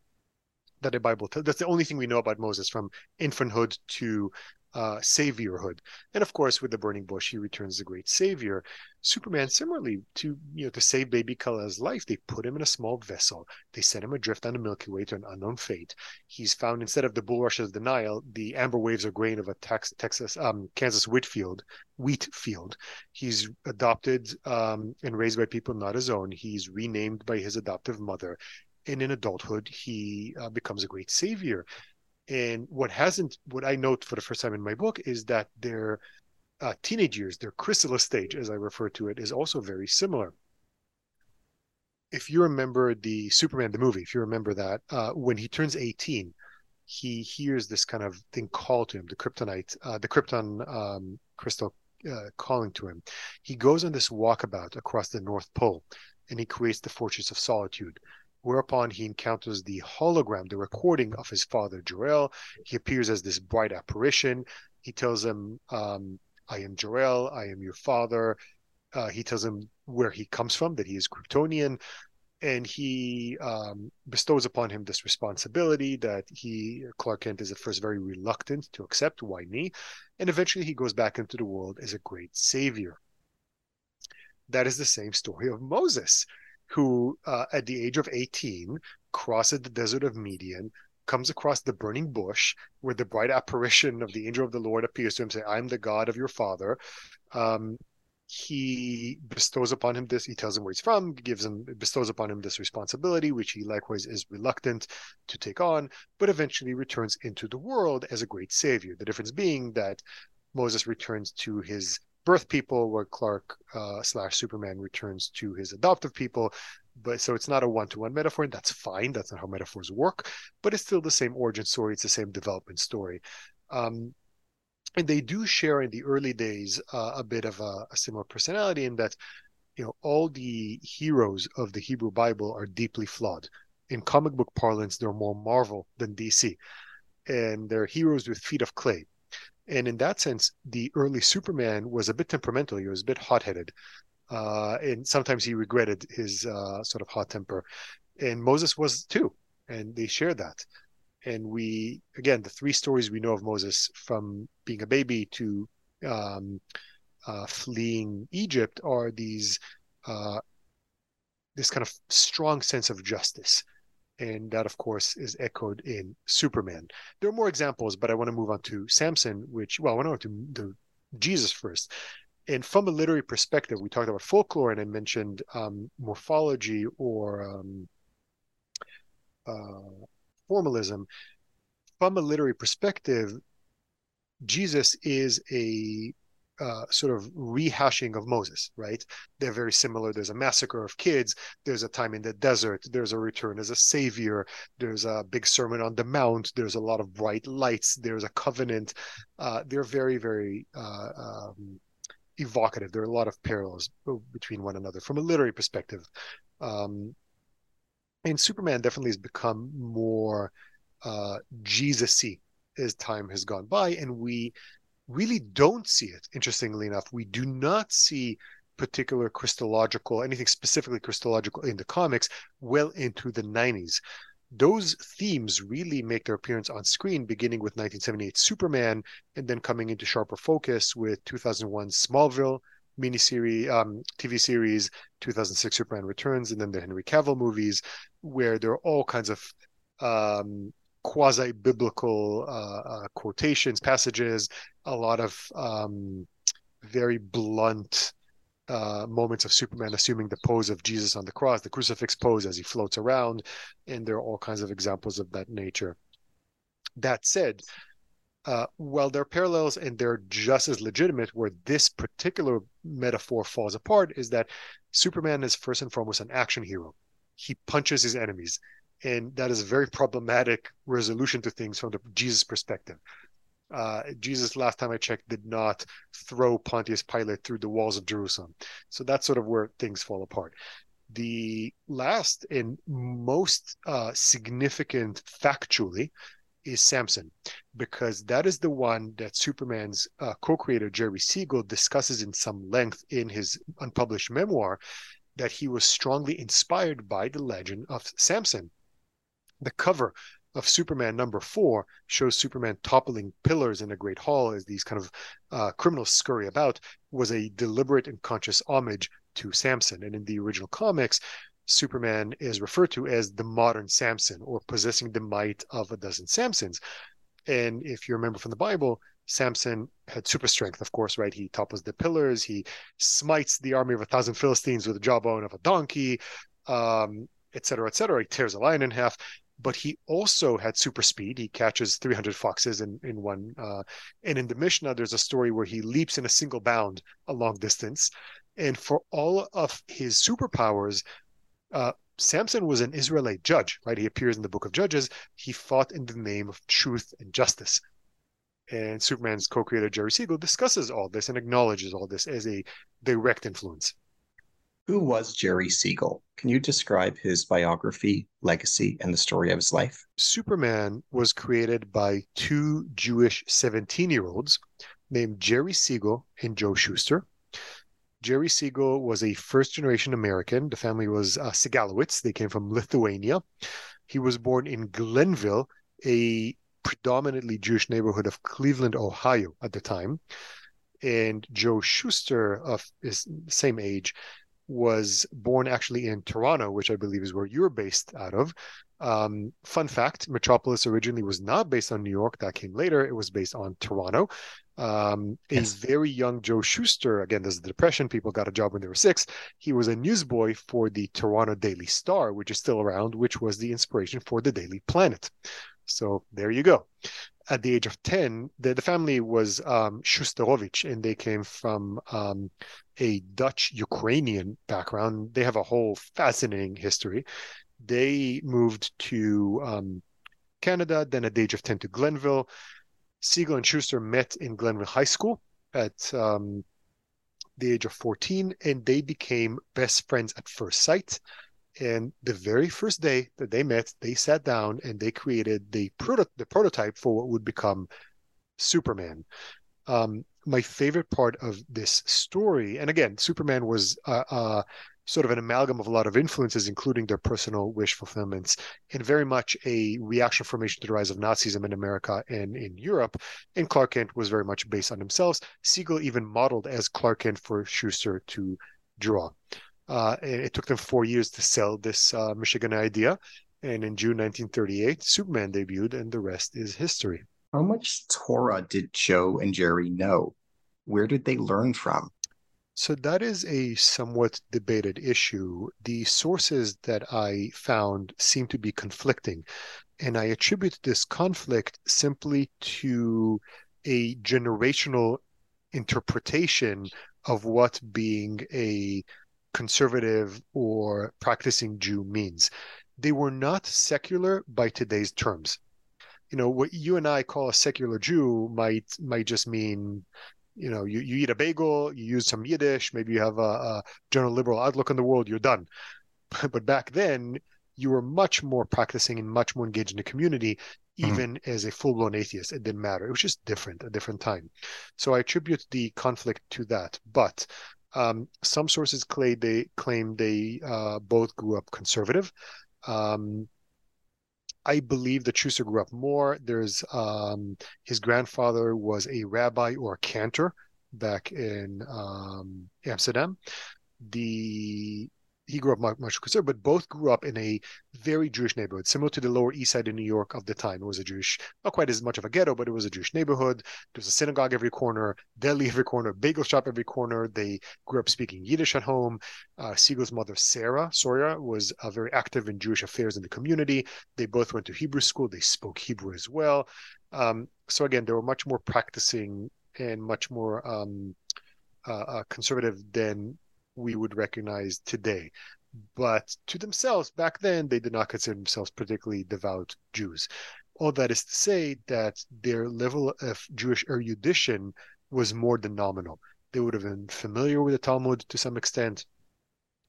that the Bible tells. That's the only thing we know about Moses from infanthood to uh, saviorhood. And of course, with the burning bush, he returns the great savior. Superman, similarly to you know to save baby Kal-El's life, they put him in a small vessel. They send him adrift on the Milky Way to an unknown fate. He's found instead of the bulrushes of the Nile, the amber waves or grain of a tex- Texas, um, Kansas wheat field. Wheat field. He's adopted um, and raised by people not his own. He's renamed by his adoptive mother. And in adulthood, he uh, becomes a great savior and what hasn't, what I note for the first time in my book is that their uh, teenage years, their chrysalis stage, as I refer to it, is also very similar. If you remember the Superman, the movie, if you remember that, uh, when he turns 18, he hears this kind of thing call to him, the kryptonite, uh, the krypton um, crystal uh, calling to him. He goes on this walkabout across the North Pole and he creates the Fortress of Solitude whereupon he encounters the hologram, the recording of his father Jor-El. He appears as this bright apparition. He tells him, um, I am Jor-El, I am your father. Uh, he tells him where he comes from, that he is Kryptonian, and he um, bestows upon him this responsibility that he, Clark Kent, is at first very reluctant to accept. Why me? And eventually he goes back into the world as a great savior. That is the same story of Moses who, uh, at the age of 18, crosses the desert of Midian, comes across the burning bush where the bright apparition of the angel of the Lord appears to him, say, I'm the God of your father. Um, he bestows upon him this, he tells him where he's from, gives him, bestows upon him this responsibility, which he likewise is reluctant to take on, but eventually returns into the world as a great savior. The difference being that Moses returns to his birth people, where Clark uh, slash Superman returns to his adoptive people. But so it's not a one to one metaphor, and that's fine. That's not how metaphors work, but it's still the same origin story. It's the same development story. Um, and they do share in the early days uh, a bit of a, a similar personality in that, you know, all the heroes of the Hebrew Bible are deeply flawed. In comic book parlance, they're more Marvel than DC, and they're heroes with feet of clay and in that sense, the early Superman was a bit temperamental. He was a bit hot headed. Uh, and sometimes he regretted his uh, sort of hot temper. And Moses was too. And they shared that. And we, again, the three stories we know of Moses from being a baby to um, uh, fleeing Egypt are these, uh, this kind of strong sense of justice and that of course is echoed in Superman. There are more examples, but I want to move on to Samson, which well, I want to go to Jesus first. And from a literary perspective, we talked about folklore, and I mentioned um, morphology or um, uh, formalism. From a literary perspective, Jesus is a uh, sort of rehashing of Moses, right? They're very similar. There's a massacre of kids. There's a time in the desert. There's a return as a savior. There's a big sermon on the mount. There's a lot of bright lights. There's a covenant. Uh, they're very, very uh, um, evocative. There are a lot of parallels between one another from a literary perspective. Um, and Superman definitely has become more uh, Jesus-y as time has gone by, and we really don't see it, interestingly enough. We do not see particular Christological, anything specifically Christological in the comics well into the 90s. Those themes really make their appearance on screen beginning with 1978 Superman and then coming into sharper focus with 2001 Smallville miniseries, um, TV series, 2006 Superman Returns, and then the Henry Cavill movies, where there are all kinds of um, quasi biblical uh, uh, quotations, passages, a lot of um, very blunt uh, moments of Superman assuming the pose of Jesus on the cross, the crucifix pose as he floats around, and there are all kinds of examples of that nature. That said, uh, while there are parallels and they're just as legitimate, where this particular metaphor falls apart is that Superman is first and foremost an action hero. He punches his enemies and that is a very problematic resolution to things from the Jesus perspective. Uh, Jesus, last time I checked, did not throw Pontius Pilate through the walls of Jerusalem. So that's sort of where things fall apart. The last and most uh, significant factually is Samson, because that is the one that Superman's uh, co creator, Jerry Siegel, discusses in some length in his unpublished memoir that he was strongly inspired by the legend of Samson the cover of Superman number four shows Superman toppling pillars in a great hall as these kind of uh, criminals scurry about was a deliberate and conscious homage to Samson. And in the original comics, Superman is referred to as the modern Samson or possessing the might of a dozen Samsons. And if you remember from the Bible, Samson had super strength, of course, right? He topples the pillars, he smites the army of a thousand Philistines with the jawbone of a donkey, um, et cetera, et cetera. He tears a lion in half. But he also had super speed. He catches 300 foxes in, in one. Uh, and in the Mishnah, there's a story where he leaps in a single bound a long distance. And for all of his superpowers, uh, Samson was an Israelite judge, right? He appears in the book of Judges. He fought in the name of truth and justice. And Superman's co creator, Jerry Siegel, discusses all this and acknowledges all this as a direct influence. Who was Jerry Siegel? Can you describe his biography, legacy, and the story of his life? Superman was created by two Jewish 17 year olds named Jerry Siegel and Joe Shuster. Jerry Siegel was a first generation American. The family was uh, Segalowitz. They came from Lithuania. He was born in Glenville, a predominantly Jewish neighborhood of Cleveland, Ohio at the time. And Joe Shuster, of his same age, was born actually in Toronto, which I believe is where you're based out of. Um, fun fact Metropolis originally was not based on New York, that came later. It was based on Toronto. Um, yes. A very young Joe Shuster, again, there's the Depression, people got a job when they were six. He was a newsboy for the Toronto Daily Star, which is still around, which was the inspiration for the Daily Planet. So there you go. At the age of 10, the, the family was um, Shusterovich, and they came from um, a Dutch Ukrainian background. They have a whole fascinating history. They moved to um, Canada, then at the age of 10 to Glenville. Siegel and Shuster met in Glenville High School at um, the age of 14, and they became best friends at first sight. And the very first day that they met, they sat down and they created the, proto- the prototype for what would become Superman. Um, my favorite part of this story, and again, Superman was uh, uh, sort of an amalgam of a lot of influences, including their personal wish fulfillments, and very much a reaction formation to the rise of Nazism in America and in Europe. And Clark Kent was very much based on themselves. Siegel even modeled as Clark Kent for Shuster to draw. Uh, it took them four years to sell this uh, Michigan idea. And in June 1938, Superman debuted, and the rest is history. How much Torah did Joe and Jerry know? Where did they learn from? So that is a somewhat debated issue. The sources that I found seem to be conflicting, and I attribute this conflict simply to a generational interpretation of what being a conservative or practicing Jew means. They were not secular by today's terms. You know, what you and I call a secular Jew might might just mean you know you, you eat a bagel you use some yiddish maybe you have a, a general liberal outlook on the world you're done <laughs> but back then you were much more practicing and much more engaged in the community mm-hmm. even mm-hmm. as a full-blown atheist it didn't matter it was just different a different time so i attribute the conflict to that but um, some sources claim they claim they uh, both grew up conservative um, I believe that Shuster grew up more. There's um, his grandfather was a rabbi or a cantor back in um, Amsterdam. The he grew up much, much but both grew up in a very Jewish neighborhood, similar to the Lower East Side in New York of the time. It was a Jewish, not quite as much of a ghetto, but it was a Jewish neighborhood. There was a synagogue every corner, deli every corner, bagel shop every corner. They grew up speaking Yiddish at home. Uh, Siegel's mother, Sarah Soria, was uh, very active in Jewish affairs in the community. They both went to Hebrew school. They spoke Hebrew as well. Um, so again, they were much more practicing and much more um, uh, uh conservative than we would recognize today. But to themselves, back then, they did not consider themselves particularly devout Jews. All that is to say that their level of Jewish erudition was more than nominal. They would have been familiar with the Talmud to some extent.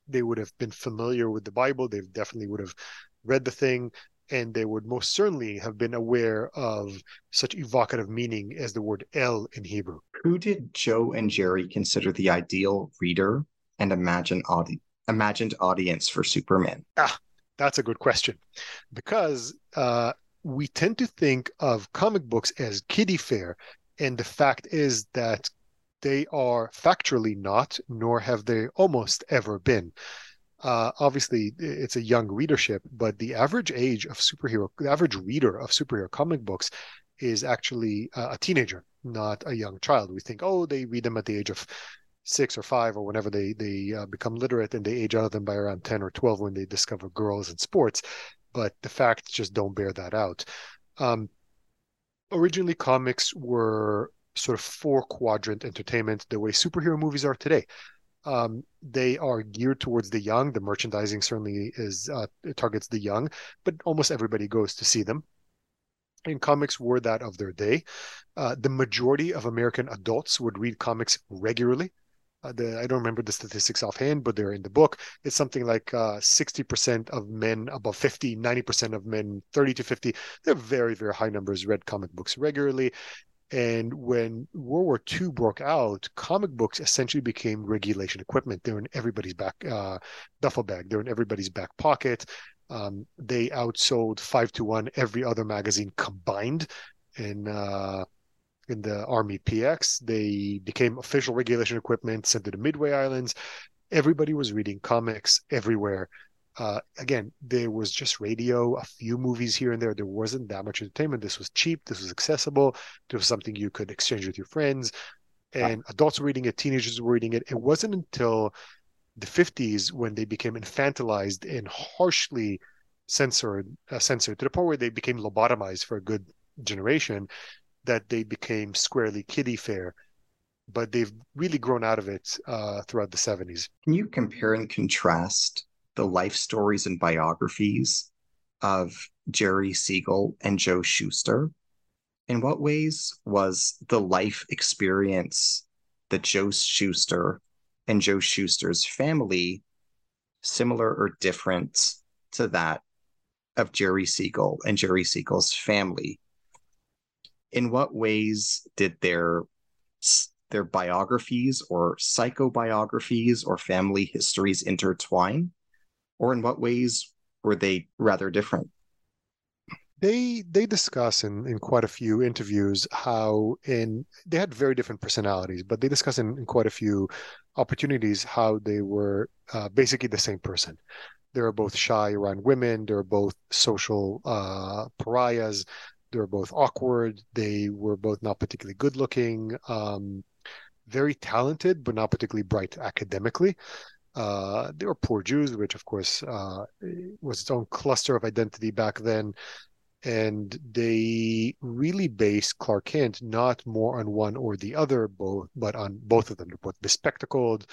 They would have been familiar with the Bible. They definitely would have read the thing and they would most certainly have been aware of such evocative meaning as the word El in Hebrew. Who did Joe and Jerry consider the ideal reader and imagine audi- imagined audience for Superman? Ah, that's a good question. Because uh, we tend to think of comic books as kiddie fare, and the fact is that they are factually not, nor have they almost ever been. Uh, obviously, it's a young readership, but the average age of superhero, the average reader of superhero comic books is actually uh, a teenager, not a young child. We think, oh, they read them at the age of six or five or whenever they they uh, become literate and they age out of them by around 10 or 12 when they discover girls and sports but the facts just don't bear that out um, originally comics were sort of four quadrant entertainment the way superhero movies are today um, they are geared towards the young the merchandising certainly is uh, targets the young but almost everybody goes to see them and comics were that of their day. Uh, the majority of American adults would read comics regularly. Uh, the, I don't remember the statistics offhand, but they're in the book. It's something like uh, 60% of men above 50, 90% of men 30 to 50. They're very, very high numbers read comic books regularly. And when World War II broke out, comic books essentially became regulation equipment. They're in everybody's back uh, duffel bag. They're in everybody's back pocket. Um, they outsold five to one every other magazine combined. And uh, in the Army PX. They became official regulation equipment sent to the Midway Islands. Everybody was reading comics everywhere. Uh, again, there was just radio, a few movies here and there. There wasn't that much entertainment. This was cheap. This was accessible. This was something you could exchange with your friends. And adults were reading it, teenagers were reading it. It wasn't until the 50s when they became infantilized and harshly censored, uh, censored to the point where they became lobotomized for a good generation that they became squarely kiddie fare, but they've really grown out of it uh, throughout the 70s. Can you compare and contrast the life stories and biographies of Jerry Siegel and Joe Shuster? In what ways was the life experience that Joe Shuster and Joe Shuster's family similar or different to that of Jerry Siegel and Jerry Siegel's family? In what ways did their their biographies or psychobiographies or family histories intertwine? Or in what ways were they rather different? They they discuss in, in quite a few interviews how in they had very different personalities but they discuss in, in quite a few opportunities how they were uh, basically the same person. They were both shy around women. They were both social uh, pariahs they were both awkward. They were both not particularly good looking. Um, very talented, but not particularly bright academically. Uh, they were poor Jews, which of course uh, was its own cluster of identity back then. And they really based Clark Kent not more on one or the other, both, but on both of them. They're both bespectacled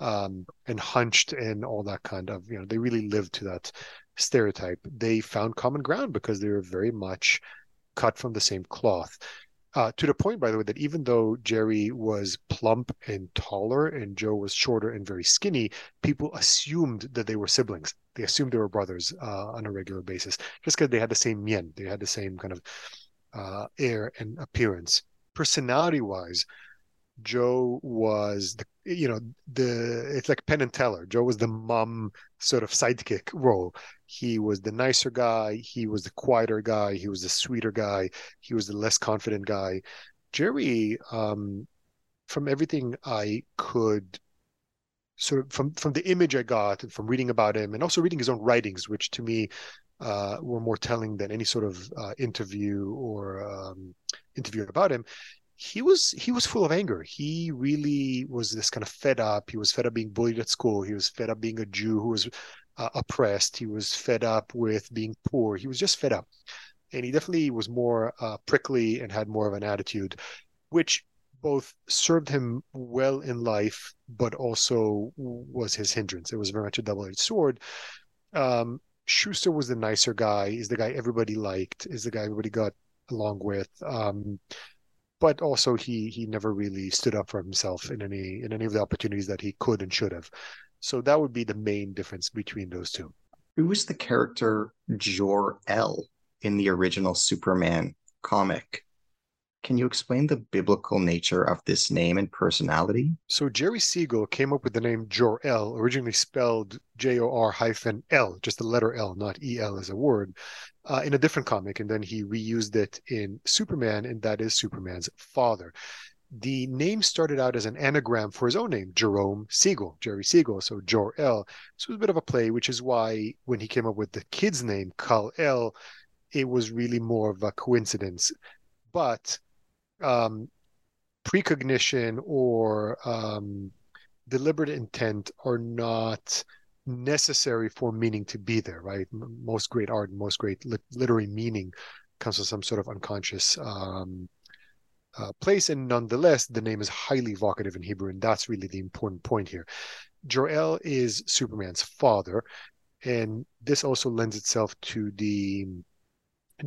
um, and hunched and all that kind of, you know, they really lived to that stereotype. They found common ground because they were very much cut from the same cloth. Uh, to the point, by the way, that even though Jerry was plump and taller and Joe was shorter and very skinny, people assumed that they were siblings. They assumed they were brothers uh, on a regular basis, just because they had the same mien, they had the same kind of uh, air and appearance. Personality wise, Joe was the you know the it's like Penn and Teller. Joe was the mom sort of sidekick role. He was the nicer guy. He was the quieter guy. He was the sweeter guy. He was the less confident guy. Jerry, um, from everything I could sort of from from the image I got from reading about him and also reading his own writings, which to me uh, were more telling than any sort of uh, interview or um, interview about him he was he was full of anger. He really was this kind of fed up. He was fed up being bullied at school. He was fed up being a Jew who was uh, oppressed. He was fed up with being poor. He was just fed up, and he definitely was more uh, prickly and had more of an attitude, which both served him well in life, but also was his hindrance. It was very much a double-edged sword. Um, Shuster was the nicer guy. Is the guy everybody liked. Is the guy everybody got along with. Um, but also he he never really stood up for himself in any in any of the opportunities that he could and should have. So that would be the main difference between those two. Who was the character Jor El in the original Superman comic? Can you explain the biblical nature of this name and personality? So Jerry Siegel came up with the name Jor-El, originally spelled J-O-R hyphen L, just the letter L, not E-L as a word. Uh, in a different comic, and then he reused it in Superman, and that is Superman's father. The name started out as an anagram for his own name, Jerome Siegel, Jerry Siegel, so Jor El. It was a bit of a play, which is why when he came up with the kid's name, Kal El, it was really more of a coincidence. But um, precognition or um, deliberate intent are not necessary for meaning to be there, right? Most great art, and most great literary meaning comes from some sort of unconscious um, uh, place, and nonetheless, the name is highly evocative in Hebrew, and that's really the important point here. Jor-El is Superman's father, and this also lends itself to the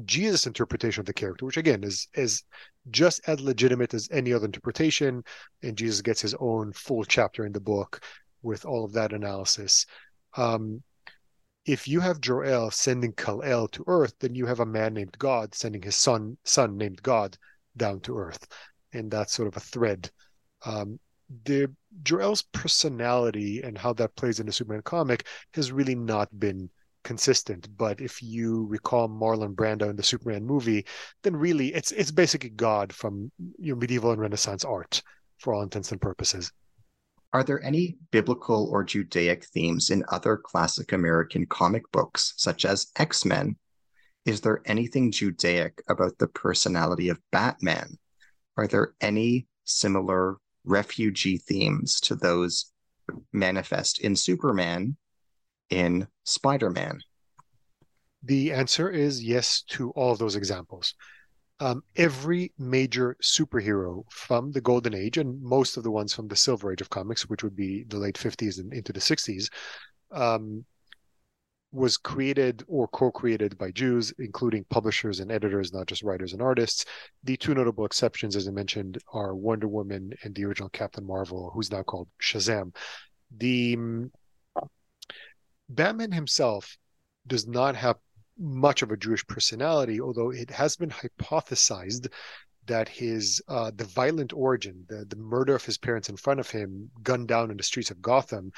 Jesus' interpretation of the character, which again is is just as legitimate as any other interpretation, and Jesus gets his own full chapter in the book with all of that analysis. Um, if you have Jor-El sending Kal-El to Earth, then you have a man named God sending his son son named God down to Earth, and that's sort of a thread. Um, the Jor-El's personality and how that plays in the Superman comic has really not been consistent. But if you recall Marlon Brando in the Superman movie, then really it's it's basically God from you know, medieval and Renaissance art for all intents and purposes. Are there any biblical or Judaic themes in other classic American comic books, such as X Men? Is there anything Judaic about the personality of Batman? Are there any similar refugee themes to those manifest in Superman in Spider Man? The answer is yes to all of those examples. Um, every major superhero from the Golden Age and most of the ones from the Silver Age of comics, which would be the late 50s and into the 60s, um, was created or co-created by Jews, including publishers and editors, not just writers and artists. The two notable exceptions, as I mentioned, are Wonder Woman and the original Captain Marvel, who's now called Shazam. The Batman himself does not have much of a Jewish personality, although it has been hypothesized that his uh, the violent origin, the the murder of his parents in front of him, gunned down in the streets of Gotham,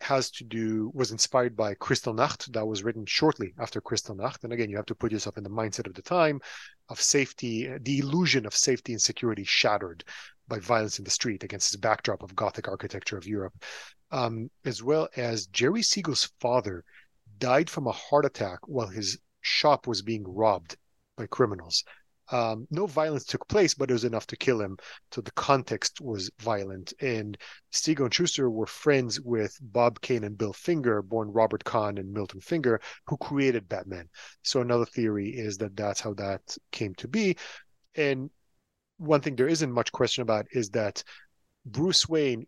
has to do was inspired by Kristallnacht that was written shortly after Kristallnacht. And again, you have to put yourself in the mindset of the time of safety, the illusion of safety and security shattered by violence in the street against this backdrop of Gothic architecture of Europe um, as well as Jerry Siegel's father died from a heart attack while his shop was being robbed by criminals. Um, no violence took place, but it was enough to kill him. So the context was violent. And Siegel and Shuster were friends with Bob Kane and Bill Finger, born Robert Kahn and Milton Finger, who created Batman. So another theory is that that's how that came to be. And one thing there isn't much question about is that Bruce Wayne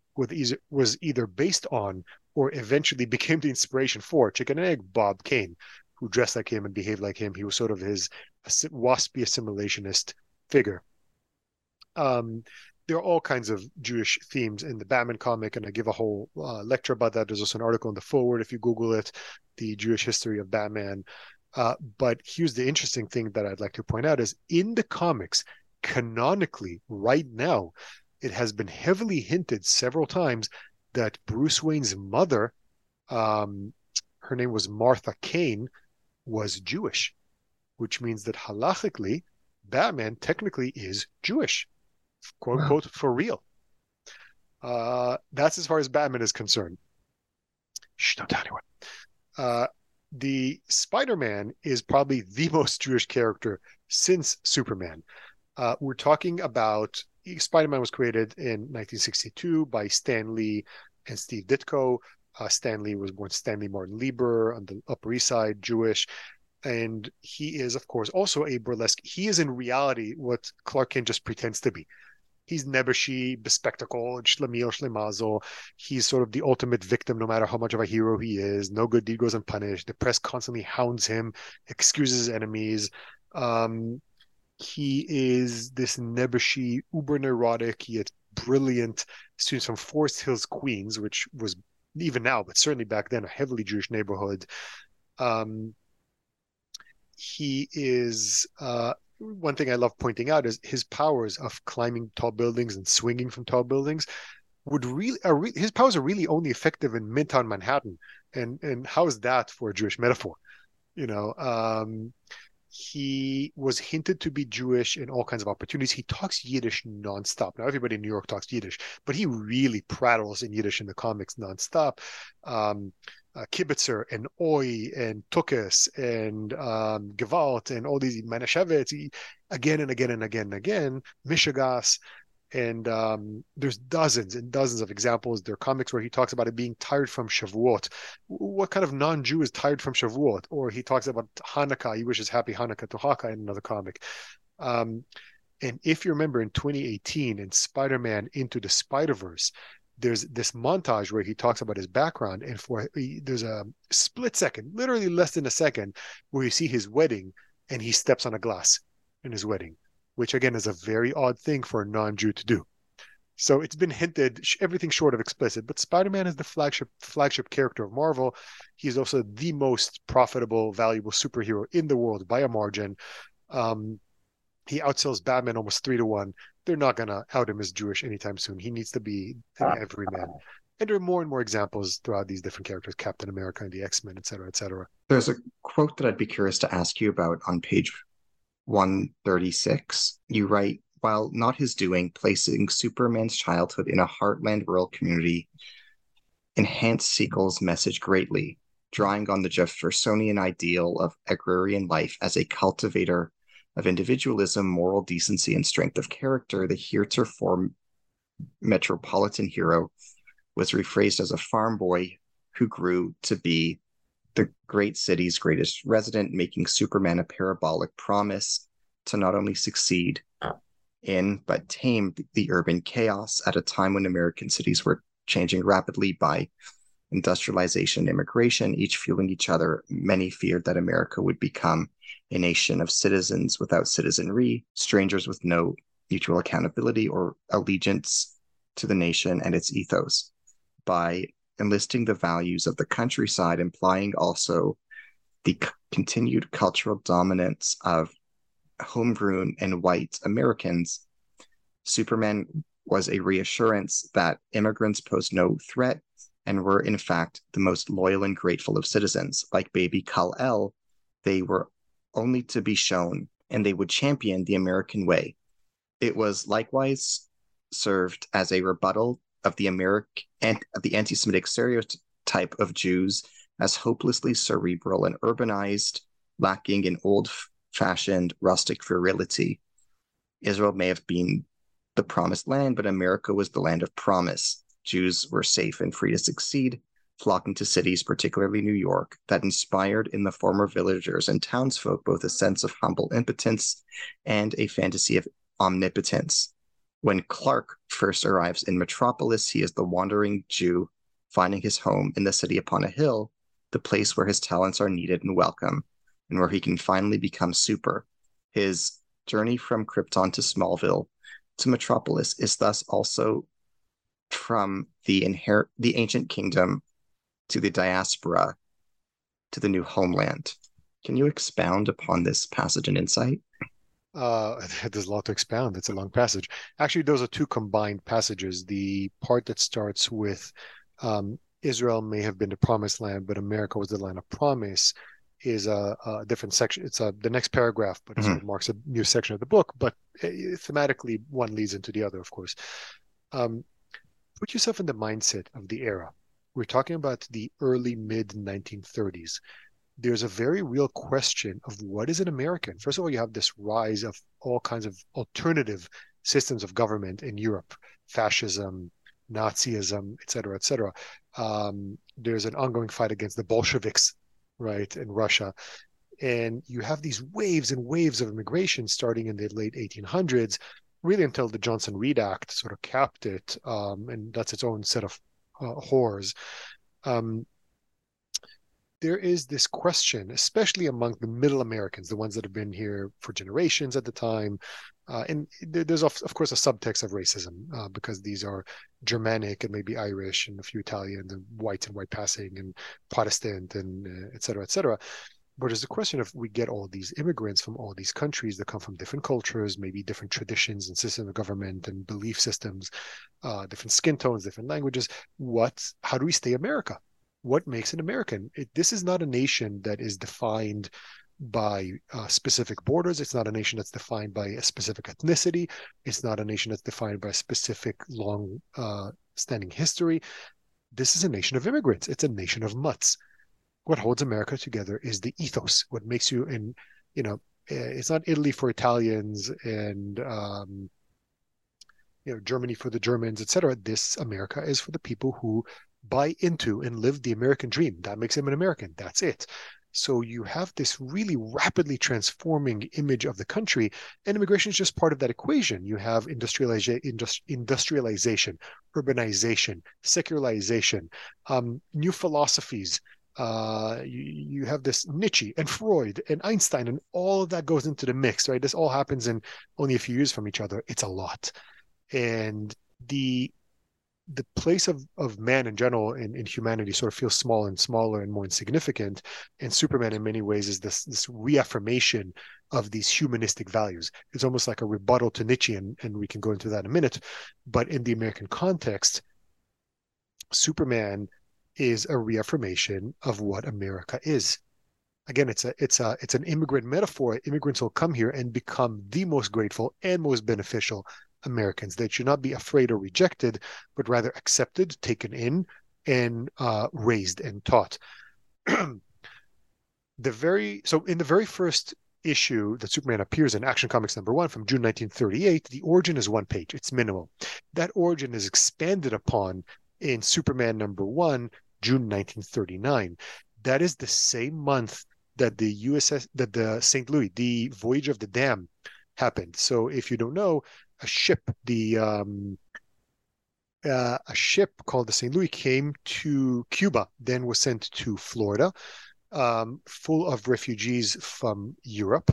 was either based on or eventually became the inspiration for Chicken and Egg Bob Kane, who dressed like him and behaved like him. He was sort of his waspy assimilationist figure. Um, there are all kinds of Jewish themes in the Batman comic, and I give a whole uh, lecture about that. There's also an article in the forward if you Google it, the Jewish history of Batman. Uh, but here's the interesting thing that I'd like to point out: is in the comics, canonically, right now, it has been heavily hinted several times that Bruce Wayne's mother, um, her name was Martha Kane, was Jewish, which means that halachically, Batman technically is Jewish, quote unquote, wow. for real. Uh, that's as far as Batman is concerned. Shh, don't tell anyone. Uh, the Spider-Man is probably the <laughs> most Jewish character since Superman. Uh, we're talking about Spider-Man was created in 1962 by Stan Lee and Steve Ditko. Uh, Stan Lee was born Stanley Martin Lieber on the Upper East Side, Jewish, and he is, of course, also a burlesque. He is in reality what Clark Kent just pretends to be. He's nebbishy, bespectacled, schlemiel, schlemazel. He's sort of the ultimate victim, no matter how much of a hero he is. No good deed goes unpunished. The press constantly hounds him, excuses his enemies. Um, he is this nebbishy, uber neurotic, yet brilliant students from Forest Hills, Queens, which was even now, but certainly back then, a heavily Jewish neighborhood. Um, he is uh, one thing I love pointing out is his powers of climbing tall buildings and swinging from tall buildings would really re- his powers are really only effective in Midtown Manhattan, and and how is that for a Jewish metaphor? You know, um, he was hinted to be Jewish in all kinds of opportunities. He talks Yiddish nonstop. Now, everybody in New York talks Yiddish, but he really prattles in Yiddish in the comics nonstop. Um, uh, Kibitzer and Oi and Tukis and um, Gewalt and all these Manischewitz again and again and again and again, Mishigas and um, there's dozens and dozens of examples. There are comics where he talks about it being tired from Shavuot. What kind of non-Jew is tired from Shavuot? Or he talks about Hanukkah. He wishes happy Hanukkah to Haka in another comic. Um, and if you remember in 2018 in Spider-Man Into the Spider-Verse, there's this montage where he talks about his background, and for there's a split second, literally less than a second, where you see his wedding, and he steps on a glass in his wedding which again is a very odd thing for a non-Jew to do. So it's been hinted, everything short of explicit, but Spider-Man is the flagship flagship character of Marvel. He's also the most profitable, valuable superhero in the world by a margin. Um, he outsells Batman almost three to one. They're not gonna out him as Jewish anytime soon. He needs to be an everyman. And there are more and more examples throughout these different characters, Captain America and the X-Men, et cetera, et cetera. There's a quote that I'd be curious to ask you about on page 136, you write, while not his doing, placing Superman's childhood in a heartland rural community enhanced Siegel's message greatly, drawing on the Jeffersonian ideal of agrarian life as a cultivator of individualism, moral decency, and strength of character. The heretofore metropolitan hero was rephrased as a farm boy who grew to be the great city's greatest resident, making Superman a parabolic promise to not only succeed in, but tame the urban chaos at a time when American cities were changing rapidly by industrialization, immigration, each fueling each other. Many feared that America would become a nation of citizens without citizenry, strangers with no mutual accountability or allegiance to the nation and its ethos. By enlisting the values of the countryside, implying also the c- continued cultural dominance of homegrown and white Americans, Superman was a reassurance that immigrants posed no threat and were, in fact, the most loyal and grateful of citizens. Like baby Kal-El, they were only to be shown and they would champion the American way. It was likewise served as a rebuttal of the American and the anti-Semitic stereotype of Jews as hopelessly cerebral and urbanized, lacking in old-fashioned rustic virility. Israel may have been the promised land, but America was the land of promise. Jews were safe and free to succeed, flocking to cities, particularly New York, that inspired in the former villagers and townsfolk both a sense of humble impotence and a fantasy of omnipotence. When Clark first arrives in Metropolis, he is the wandering Jew finding his home in the city upon a hill, the place where his talents are needed and welcome, and where he can finally become super. His journey from Krypton to Smallville to Metropolis is thus also from the inher- the ancient kingdom to the diaspora to the new homeland. Can you expound upon this passage and insight? Uh, <laughs> there's a lot to expound. It's a long passage. Actually, those are two combined passages. The part that starts with um, Israel may have been the promised land, but America was the land of promise is a, a different section. It's a, the next paragraph, but it mm-hmm. of marks a new section of the book. But uh, thematically, one leads into the other, of course. Um, put yourself in the mindset of the era. We're talking about the early mid 1930s there's a very real question of what is an American. First of all, you have this rise of all kinds of alternative systems of government in Europe, fascism, Nazism, et cetera, et cetera. Um, there's an ongoing fight against the Bolsheviks, right, in Russia. And you have these waves and waves of immigration starting in the late 1800s, really until the Johnson Reed Act sort of capped it. Um, and that's its own set of uh, horrors. Um, there is this question, especially among the middle Americans, the ones that have been here for generations at the time. Uh, and there's, of, of, course, a subtext of racism uh, because these are Germanic and maybe Irish and a few Italian and white and white passing and Protestant and uh, et cetera, et cetera. But there's a question of we get all these immigrants from all these countries that come from different cultures, maybe different traditions and systems of government and belief systems, uh, different skin tones, different languages. What? How do we stay America? What makes an American. It, this is not a nation that is defined by uh, specific borders. It's not a nation that's defined by a specific ethnicity. It's not a nation that's defined by a specific long uh, standing history. This is a nation of immigrants. It's a nation of mutts. What holds America together is the ethos. What makes you, in, you know, eh, it's not Italy for Italians and um, you know Germany for the Germans, etc. This America is for the people who buy into and live the American dream. That makes him an American. That's it. So you have this really rapidly transforming image of the country, and immigration is just part of that equation. You have industrializa- industri- industrialization, urbanization, secularization, um, new philosophies. Uh, you, you have this Nietzsche and Freud and Einstein, and all of that goes into the mix, right? This all happens in only a few years from each other. It's a lot, and the the place of, of man in general in, in humanity sort of feels small and smaller and more insignificant. And Superman, in many ways, is this this reaffirmation of these humanistic values. It's almost like a rebuttal to Nietzsche, and, and we can go into that in a minute. But in the American context, Superman is a reaffirmation of what America is. Again, it's a it's a it's an immigrant metaphor. Immigrants will come here and become the most grateful and most beneficial Americans. They should not be afraid or rejected, but rather accepted, taken in, and uh, raised and taught. <clears throat> the very so in the very first issue that Superman appears in Action Comics number one from June 1938, the origin is one page. It's minimal. That origin is expanded upon in Superman number one, June 1939. That is the same month that the USS that the St. Louis, the voyage of the Damned, happened. So if you don't know, a ship, the um, uh, a ship called the St. Louis came to Cuba, then was sent to Florida, um, full of refugees from Europe.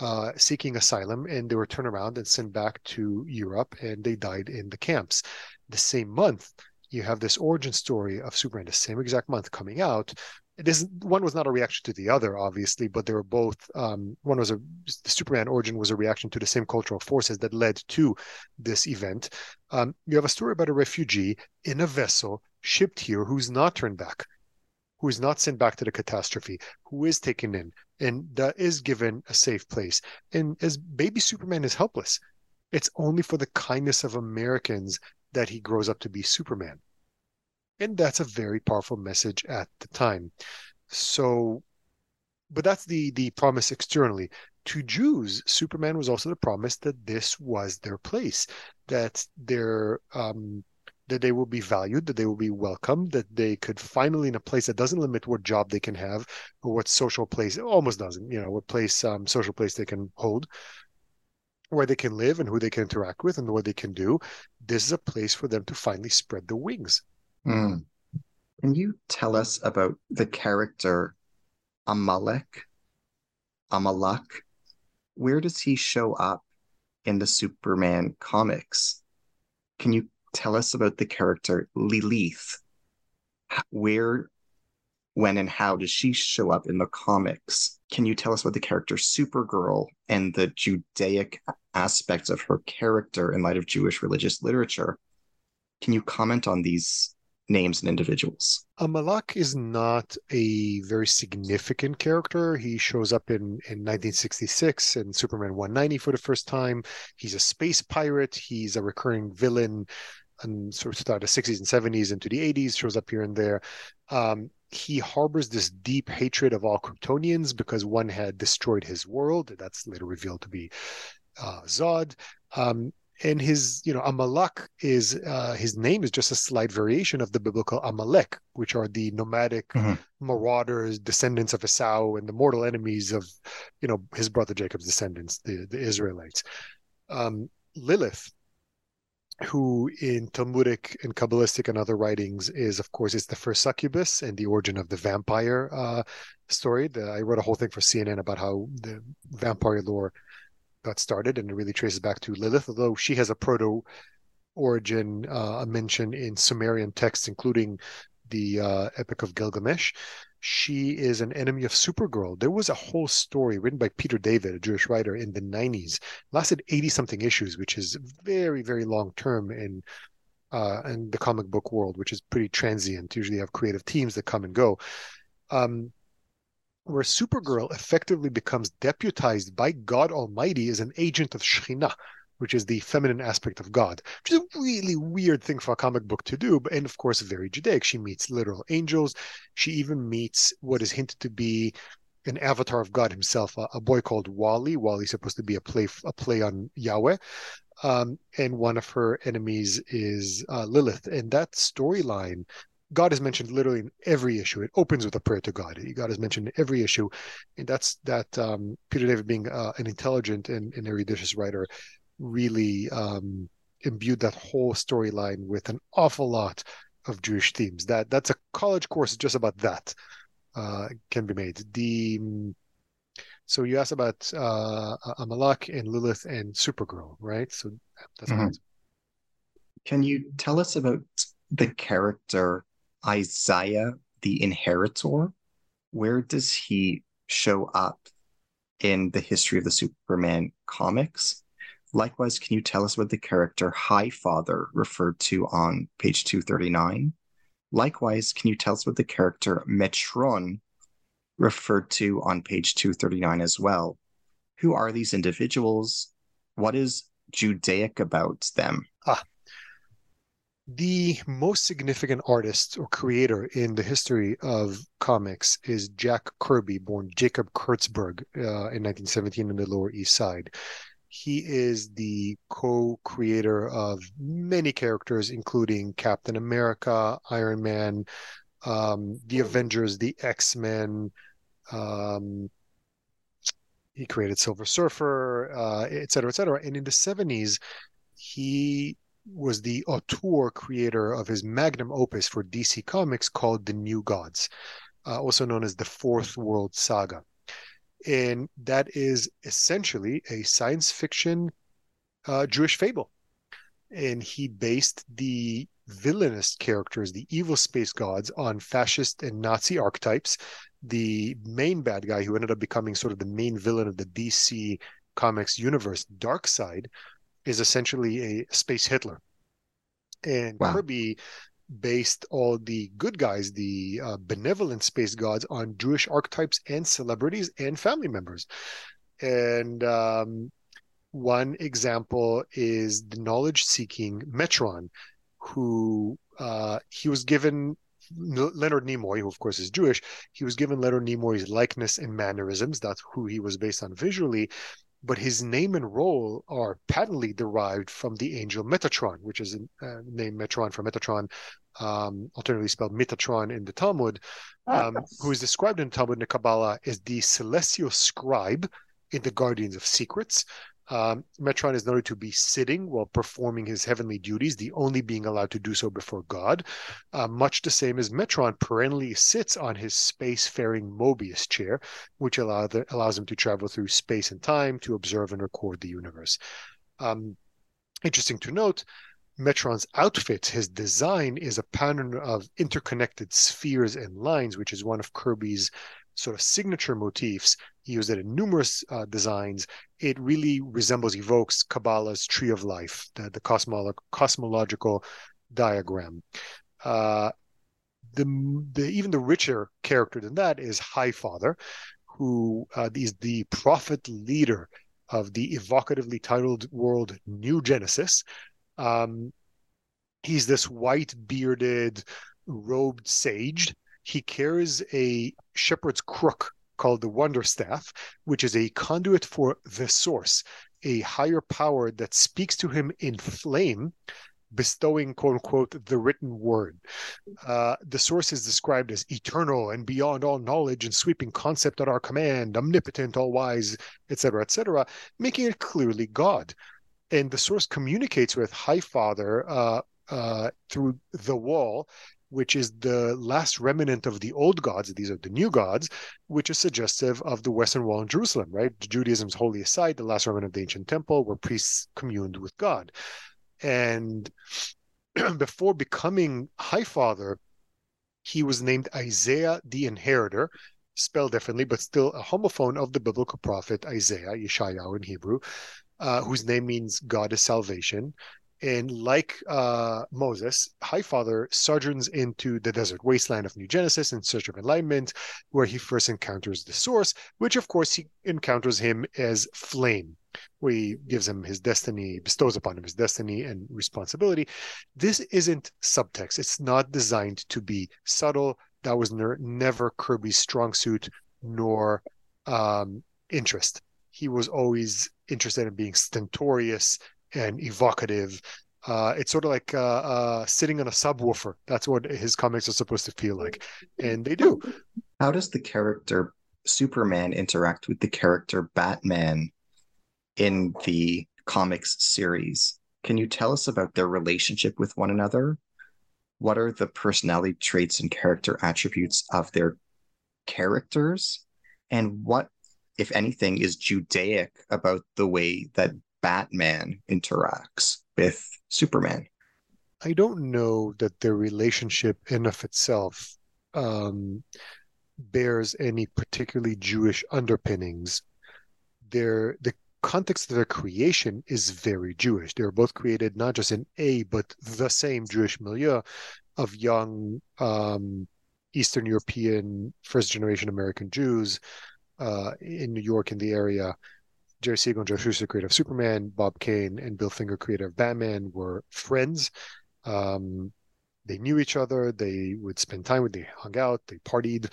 Uh, seeking asylum, and they were turned around and sent back to Europe, and they died in the camps. The same month, you have this origin story of Superman, the same exact month coming out, this one was not a reaction to the other, obviously, but they were both. Um, one was a Superman origin was a reaction to the same cultural forces that led to this event. Um, you have a story about a refugee in a vessel shipped here who's not turned back, who is not sent back to the catastrophe, who is taken in and is given a safe place. And as baby Superman is helpless, it's only for the kindness of Americans that he grows up to be Superman. And that's a very powerful message at the time. So, but that's the the promise externally. To Jews, Superman was also the promise that this was their place, that their um, that they will be valued, that they will be welcomed, that they could finally in a place that doesn't limit what job they can have or what social place, almost doesn't, you know, what place, um, social place they can hold, where they can live and who they can interact with and what they can do. This is a place for them to finally spread the wings. Mm. Can you tell us about the character Amalek? Amalek? Where does he show up in the Superman comics? Can you tell us about the character Lilith? Where, when, and how does she show up in the comics? Can you tell us about the character Supergirl and the Judaic aspects of her character in light of Jewish religious literature? Can you comment on these names and individuals. malak is not a very significant character. He shows up in, in 1966 in Superman 190 for the first time. He's a space pirate. He's a recurring villain and sort of the 60s and 70s into the 80s, shows up here and there. Um, he harbors this deep hatred of all Kryptonians because one had destroyed his world. That's later revealed to be uh, Zod. Um, and his you know amalek is uh, his name is just a slight variation of the biblical amalek which are the nomadic mm-hmm. marauders descendants of esau and the mortal enemies of you know his brother jacob's descendants the, the israelites um, lilith who in talmudic and kabbalistic and other writings is of course is the first succubus and the origin of the vampire uh, story the, i wrote a whole thing for cnn about how the vampire lore got started, and it really traces back to Lilith, although she has a proto origin, uh, a mention in Sumerian texts, including the uh, Epic of Gilgamesh. She is an enemy of Supergirl. There was a whole story written by Peter David, a Jewish writer, in the 90s, lasted 80 something issues, which is very, very long term in uh, and the comic book world, which is pretty transient. Usually, have creative teams that come and go. Um, where Supergirl effectively becomes deputized by God Almighty as an agent of Shekhinah, which is the feminine aspect of God, which is a really weird thing for a comic book to do, but, and of course, very Judaic. She meets literal angels. She even meets what is hinted to be an avatar of God himself, a, a boy called Wally. Wally's supposed to be a play a play on Yahweh. Um, and one of her enemies is uh, Lilith. And that storyline, God is mentioned literally in every issue. It opens with a prayer to God. God is mentioned in every issue, and that's that. Um, Peter David, being uh, an intelligent and, and eruditious writer, really um, imbued that whole storyline with an awful lot of Jewish themes. That that's a college course just about that uh, can be made. The so you asked about uh, Amalek and Lilith and Supergirl, right? So that's mm-hmm. Can you tell us about the character Isaiah the Inheritor? Where does he show up in the history of the Superman comics? Likewise, can you tell us what the character High Father referred to on page 239? Likewise, can you tell us what the character Metron referred to on page 239 as well? Who are these individuals? What is Judaic about them? Ah, the most significant artist or creator in the history of comics is Jack Kirby, born Jacob Kurtzberg uh, in 1917 in the Lower East Side. He is the co creator of many characters, including Captain America, Iron Man, um, the Avengers, the X Men. Um, he created Silver Surfer, uh, et cetera, et cetera. And in the 70s, he was the auteur creator of his magnum opus for DC Comics called The New Gods, uh, also known as the Fourth World Saga and that is essentially a science fiction uh, Jewish fable. And he based the villainous characters, the evil space gods, on fascist and Nazi archetypes. The main bad guy, who ended up becoming sort of the main villain of the DC Comics universe, Darkseid, is essentially a space Hitler. And wow. Kirby based all the good guys, the uh, benevolent space gods, on Jewish archetypes and celebrities and family members. And um, one example is the knowledge seeking Metron, who uh, he was given Leonard Nimoy, who of course is Jewish, he was given Leonard Nimoy's likeness and mannerisms. That's who he was based on visually but his name and role are patently derived from the angel Metatron, which is a uh, name Metron for Metatron, um, alternatively spelled Metatron in the Talmud, um, who is described in the Talmud and the Kabbalah as the celestial scribe in the Guardians of Secrets, um, Metron is noted to be sitting while performing his heavenly duties, the only being allowed to do so before God, uh, much the same as Metron perennially sits on his space-faring Mobius chair, which allow the, allows him to travel through space and time to observe and record the universe. Um, interesting to note, Metron's outfit, his design is a pattern of interconnected spheres and lines, which is one of Kirby's sort of signature motifs. He used it in numerous uh, designs. It really resembles, evokes Kabbalah's tree of life, the, the cosmolo- cosmological diagram. Uh, the, the even the richer character than that is High Father, who uh, is the prophet leader of the evocatively titled world New Genesis. Um, he's this white bearded, robed sage he carries a shepherd's crook called the Wonder Staff, which is a conduit for the source, a higher power that speaks to him in flame, bestowing quote unquote the written word. Uh, the source is described as eternal and beyond all knowledge and sweeping concept at our command, omnipotent, all wise, etc., etc., making it clearly God. And the source communicates with High Father uh, uh, through the wall which is the last remnant of the old gods. These are the new gods, which is suggestive of the Western Wall in Jerusalem, right? Judaism's holiest site, the last remnant of the ancient temple, where priests communed with God. And <clears throat> before becoming High Father, he was named Isaiah the Inheritor, spelled differently, but still a homophone of the biblical prophet Isaiah, Yeshayahu in Hebrew, uh, whose name means God is salvation. And like uh, Moses, Highfather sojourns into the desert wasteland of New Genesis in search of enlightenment, where he first encounters the source, which of course he encounters him as flame, where he gives him his destiny, bestows upon him his destiny and responsibility. This isn't subtext. It's not designed to be subtle. That was ne- never Kirby's strong suit nor um, interest. He was always interested in being stentorious and evocative. Uh, it's sort of like uh, uh, sitting on a subwoofer. That's what his comics are supposed to feel like, and they do. How does the character Superman interact with the character Batman in the comics series? Can you tell us about their relationship with one another? What are the personality traits and character attributes of their characters? And what, if anything, is Judaic about the way that Batman interacts with Superman. I don't know that their relationship in of itself um, bears any particularly Jewish underpinnings. Their the context of their creation is very Jewish. They were both created not just in a but the same Jewish milieu of young um, Eastern European first generation American Jews uh, in New York in the area Jerry Siegel and Joe Shuster, creator of Superman, Bob Kane and Bill Finger, creator of Batman, were friends. Um, they knew each other. They would spend time with. They hung out. They partied.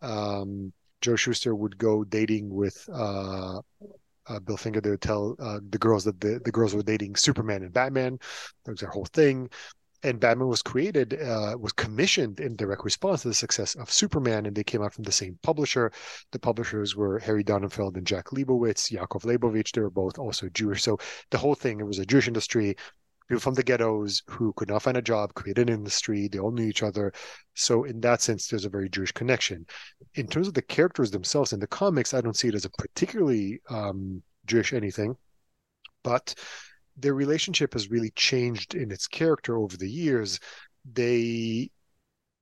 Um, Joe Shuster would go dating with uh, uh, Bill Finger. They would tell uh, the girls that the, the girls were dating Superman and Batman. That was their whole thing and Batman was created, uh, was commissioned in direct response to the success of Superman, and they came out from the same publisher. The publishers were Harry Donenfeld and Jack Liebowitz, Yakov Leibovich. They were both also Jewish. So the whole thing, it was a Jewish industry. People from the ghettos who could not find a job created an industry. They all knew each other. So in that sense, there's a very Jewish connection. In terms of the characters themselves in the comics, I don't see it as a particularly um, Jewish anything, but their relationship has really changed in its character over the years. They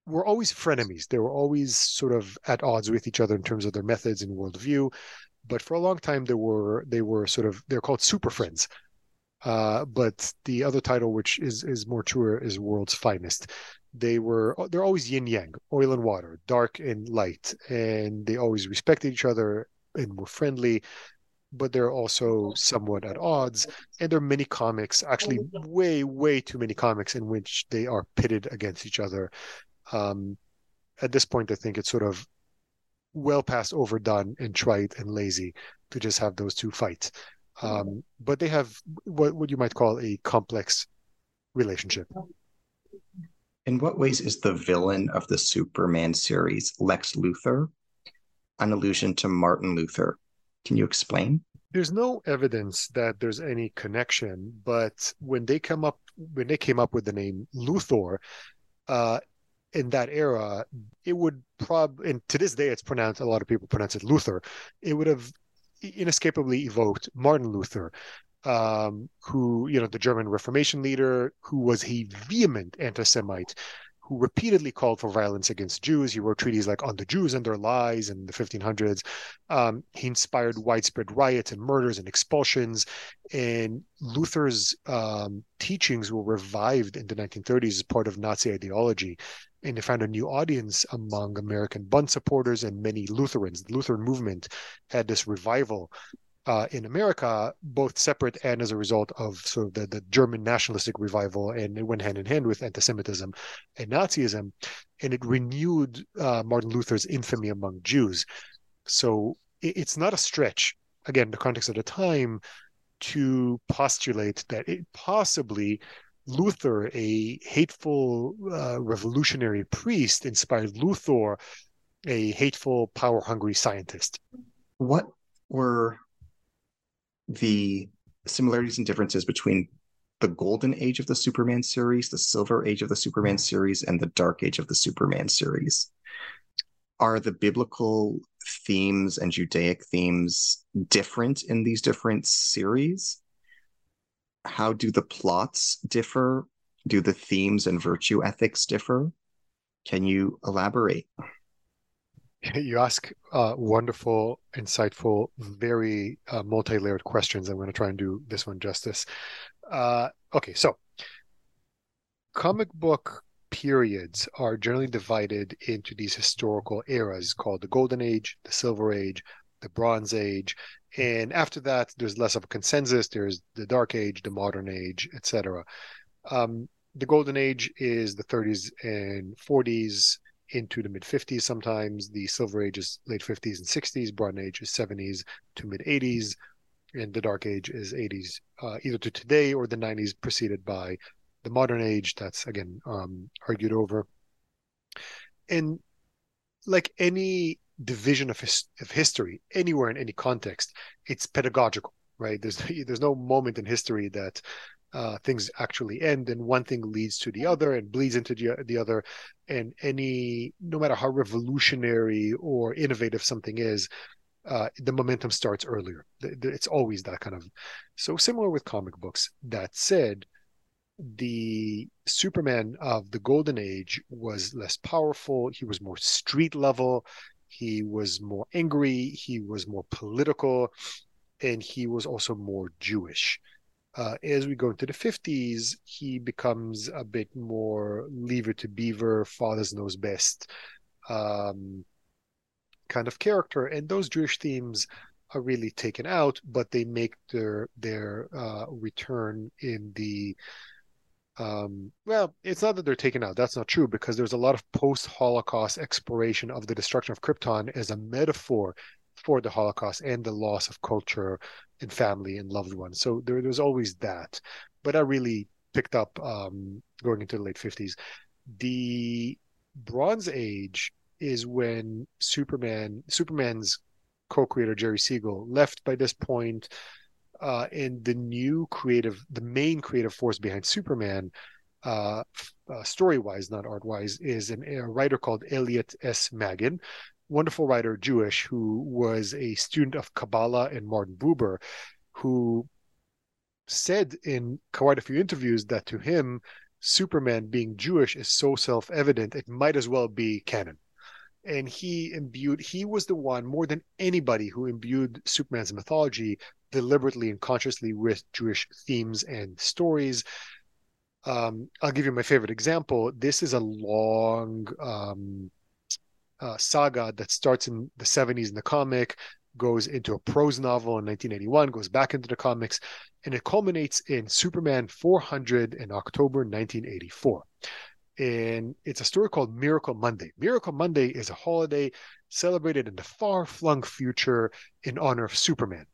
were always frenemies. They were always sort of at odds with each other in terms of their methods and worldview. But for a long time, they were they were sort of they're called super friends. Uh, but the other title, which is is more truer, is World's Finest. They were they're always yin yang, oil and water, dark and light, and they always respected each other and were friendly but they're also somewhat at odds. And there are many comics, actually, way, way too many comics in which they are pitted against each other. Um, at this point, I think it's sort of well past overdone and trite and lazy to just have those two fight. Um, but they have what, what you might call a complex relationship. In what ways is the villain of the Superman series Lex Luthor an allusion to Martin Luther? Can you explain? There's no evidence that there's any connection, but when they come up when they came up with the name Luthor, uh, in that era, it would prob and to this day it's pronounced a lot of people pronounce it Luther. It would have inescapably evoked Martin Luther, um, who you know the German Reformation leader, who was a vehement anti-Semite, who repeatedly called for violence against Jews. He wrote treaties like On the Jews and Their Lies in the 1500s. Um, he inspired widespread riots and murders and expulsions. And Luther's um, teachings were revived in the 1930s as part of Nazi ideology. And they found a new audience among American Bund supporters and many Lutherans. The Lutheran movement had this revival uh, in America, both separate and as a result of sort of the, the German nationalistic revival, and it went hand in hand with anti-Semitism and Nazism, and it renewed uh, Martin Luther's infamy among Jews. So it, it's not a stretch, again, the context of the time, to postulate that it possibly Luther, a hateful uh, revolutionary priest, inspired Luthor, a hateful, power-hungry scientist. What were the similarities and differences between the golden age of the Superman series, the silver age of the Superman series, and the dark age of the Superman series. Are the biblical themes and Judaic themes different in these different series? How do the plots differ? Do the themes and virtue ethics differ? Can you elaborate? <laughs> you ask uh, wonderful, insightful, very uh, multi-layered questions. I'm going to try and do this one justice. Uh, okay, so comic book periods are generally divided into these historical eras called the Golden Age, the Silver Age, the Bronze Age, and after that, there's less of a consensus. There's the Dark Age, the Modern Age, etc. Um, the Golden Age is the 30s and 40s into the mid 50s sometimes. The Silver Age is late 50s and 60s. Bronze Age is 70s to mid 80s. And the Dark Age is 80s, uh, either to today or the 90s, preceded by the Modern Age. That's, again, um, argued over. And like any division of, his, of history anywhere in any context, it's pedagogical, right? There's, <laughs> there's no moment in history that uh, things actually end and one thing leads to the other and bleeds into the, the other. And any no matter how revolutionary or innovative something is uh, the momentum starts earlier. It's always that kind of so similar with comic books. That said the superman of the golden age was less powerful. He was more street level. He was more angry. He was more political. And he was also more jewish uh, as we go into the 50s, he becomes a bit more Leave It to Beaver, fathers knows best um, kind of character. And those Jewish themes are really taken out, but they make their their uh, return in the um, well, it's not that they're taken out. That's not true because there's a lot of post-Holocaust exploration of the destruction of Krypton as a metaphor for the Holocaust and the loss of culture and family and loved ones. So there, there's always that. But I really picked up um, going into the late 50s. The Bronze Age is when Superman, Superman's co-creator Jerry Siegel left by this point, uh, and the new creative, the main creative force behind Superman, uh, uh, story-wise, not art-wise, is an, a writer called Elliot S. Maggin, wonderful writer, Jewish, who was a student of Kabbalah and Martin Buber, who said in quite a few interviews that to him, Superman being Jewish is so self evident, it might as well be canon. And he imbued, he was the one more than anybody who imbued Superman's mythology deliberately and consciously with Jewish themes and stories. Um, I'll give you my favorite example. This is a long um, uh, saga that starts in the 70s in the comic, goes into a prose novel in 1981, goes back into the comics, and it culminates in Superman 400 in October 1984. And it's a story called Miracle Monday. Miracle Monday is a holiday celebrated in the far flung future in honor of Superman,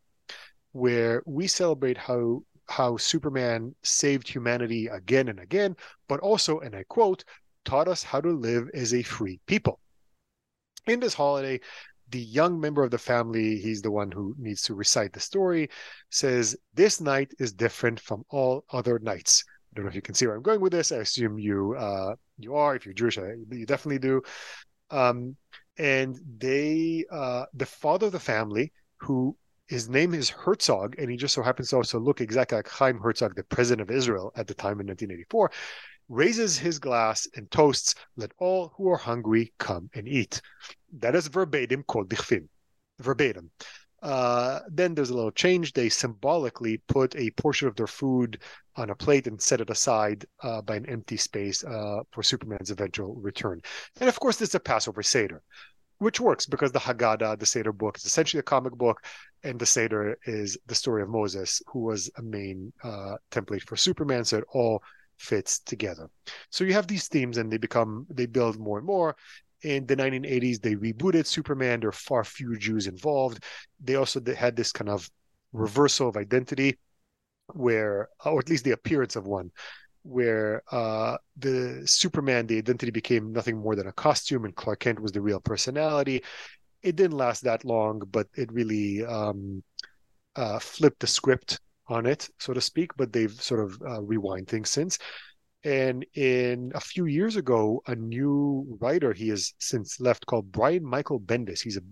where we celebrate how how Superman saved humanity again and again, but also, and I quote, taught us how to live as a free people in this holiday, the young member of the family, he's the one who needs to recite the story, says, This night is different from all other nights. I don't know if you can see where I'm going with this. I assume you uh, you are. If you're Jewish, you definitely do. Um, and they, uh, the father of the family, who his name is Herzog, and he just so happens to also look exactly like Chaim Herzog, the president of Israel at the time in 1984, raises his glass and toasts, Let all who are hungry come and eat. That is verbatim kol dichfim, verbatim. Uh, then there's a little change. They symbolically put a portion of their food on a plate and set it aside uh, by an empty space uh, for Superman's eventual return. And of course, is a Passover Seder, which works because the Haggadah, the Seder book, is essentially a comic book, and the Seder is the story of Moses, who was a main uh, template for Superman. So it all fits together. So you have these themes and they become, they build more and more. In the 1980s, they rebooted Superman. There are far fewer Jews involved. They also had this kind of reversal of identity where, or at least the appearance of one, where uh, the Superman, the identity became nothing more than a costume, and Clark Kent was the real personality. It didn't last that long, but it really um, uh, flipped the script on it, so to speak, but they've sort of uh, rewind things since. And in a few years ago, a new writer he has since left called Brian Michael Bendis. He's a,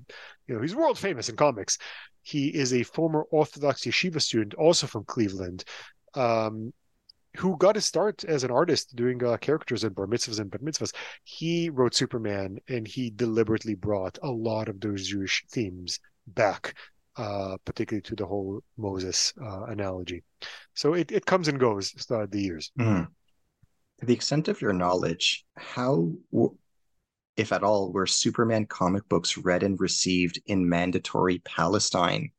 you know, he's world famous in comics. He is a former Orthodox yeshiva student, also from Cleveland, um, who got his start as an artist doing uh, characters in bar mitzvahs and bat mitzvahs. He wrote Superman, and he deliberately brought a lot of those Jewish themes back uh, particularly to the whole Moses uh, analogy. So it, it comes and goes throughout the years. Mm. To the extent of your knowledge, how, if at all, were Superman comic books read and received in mandatory Palestine,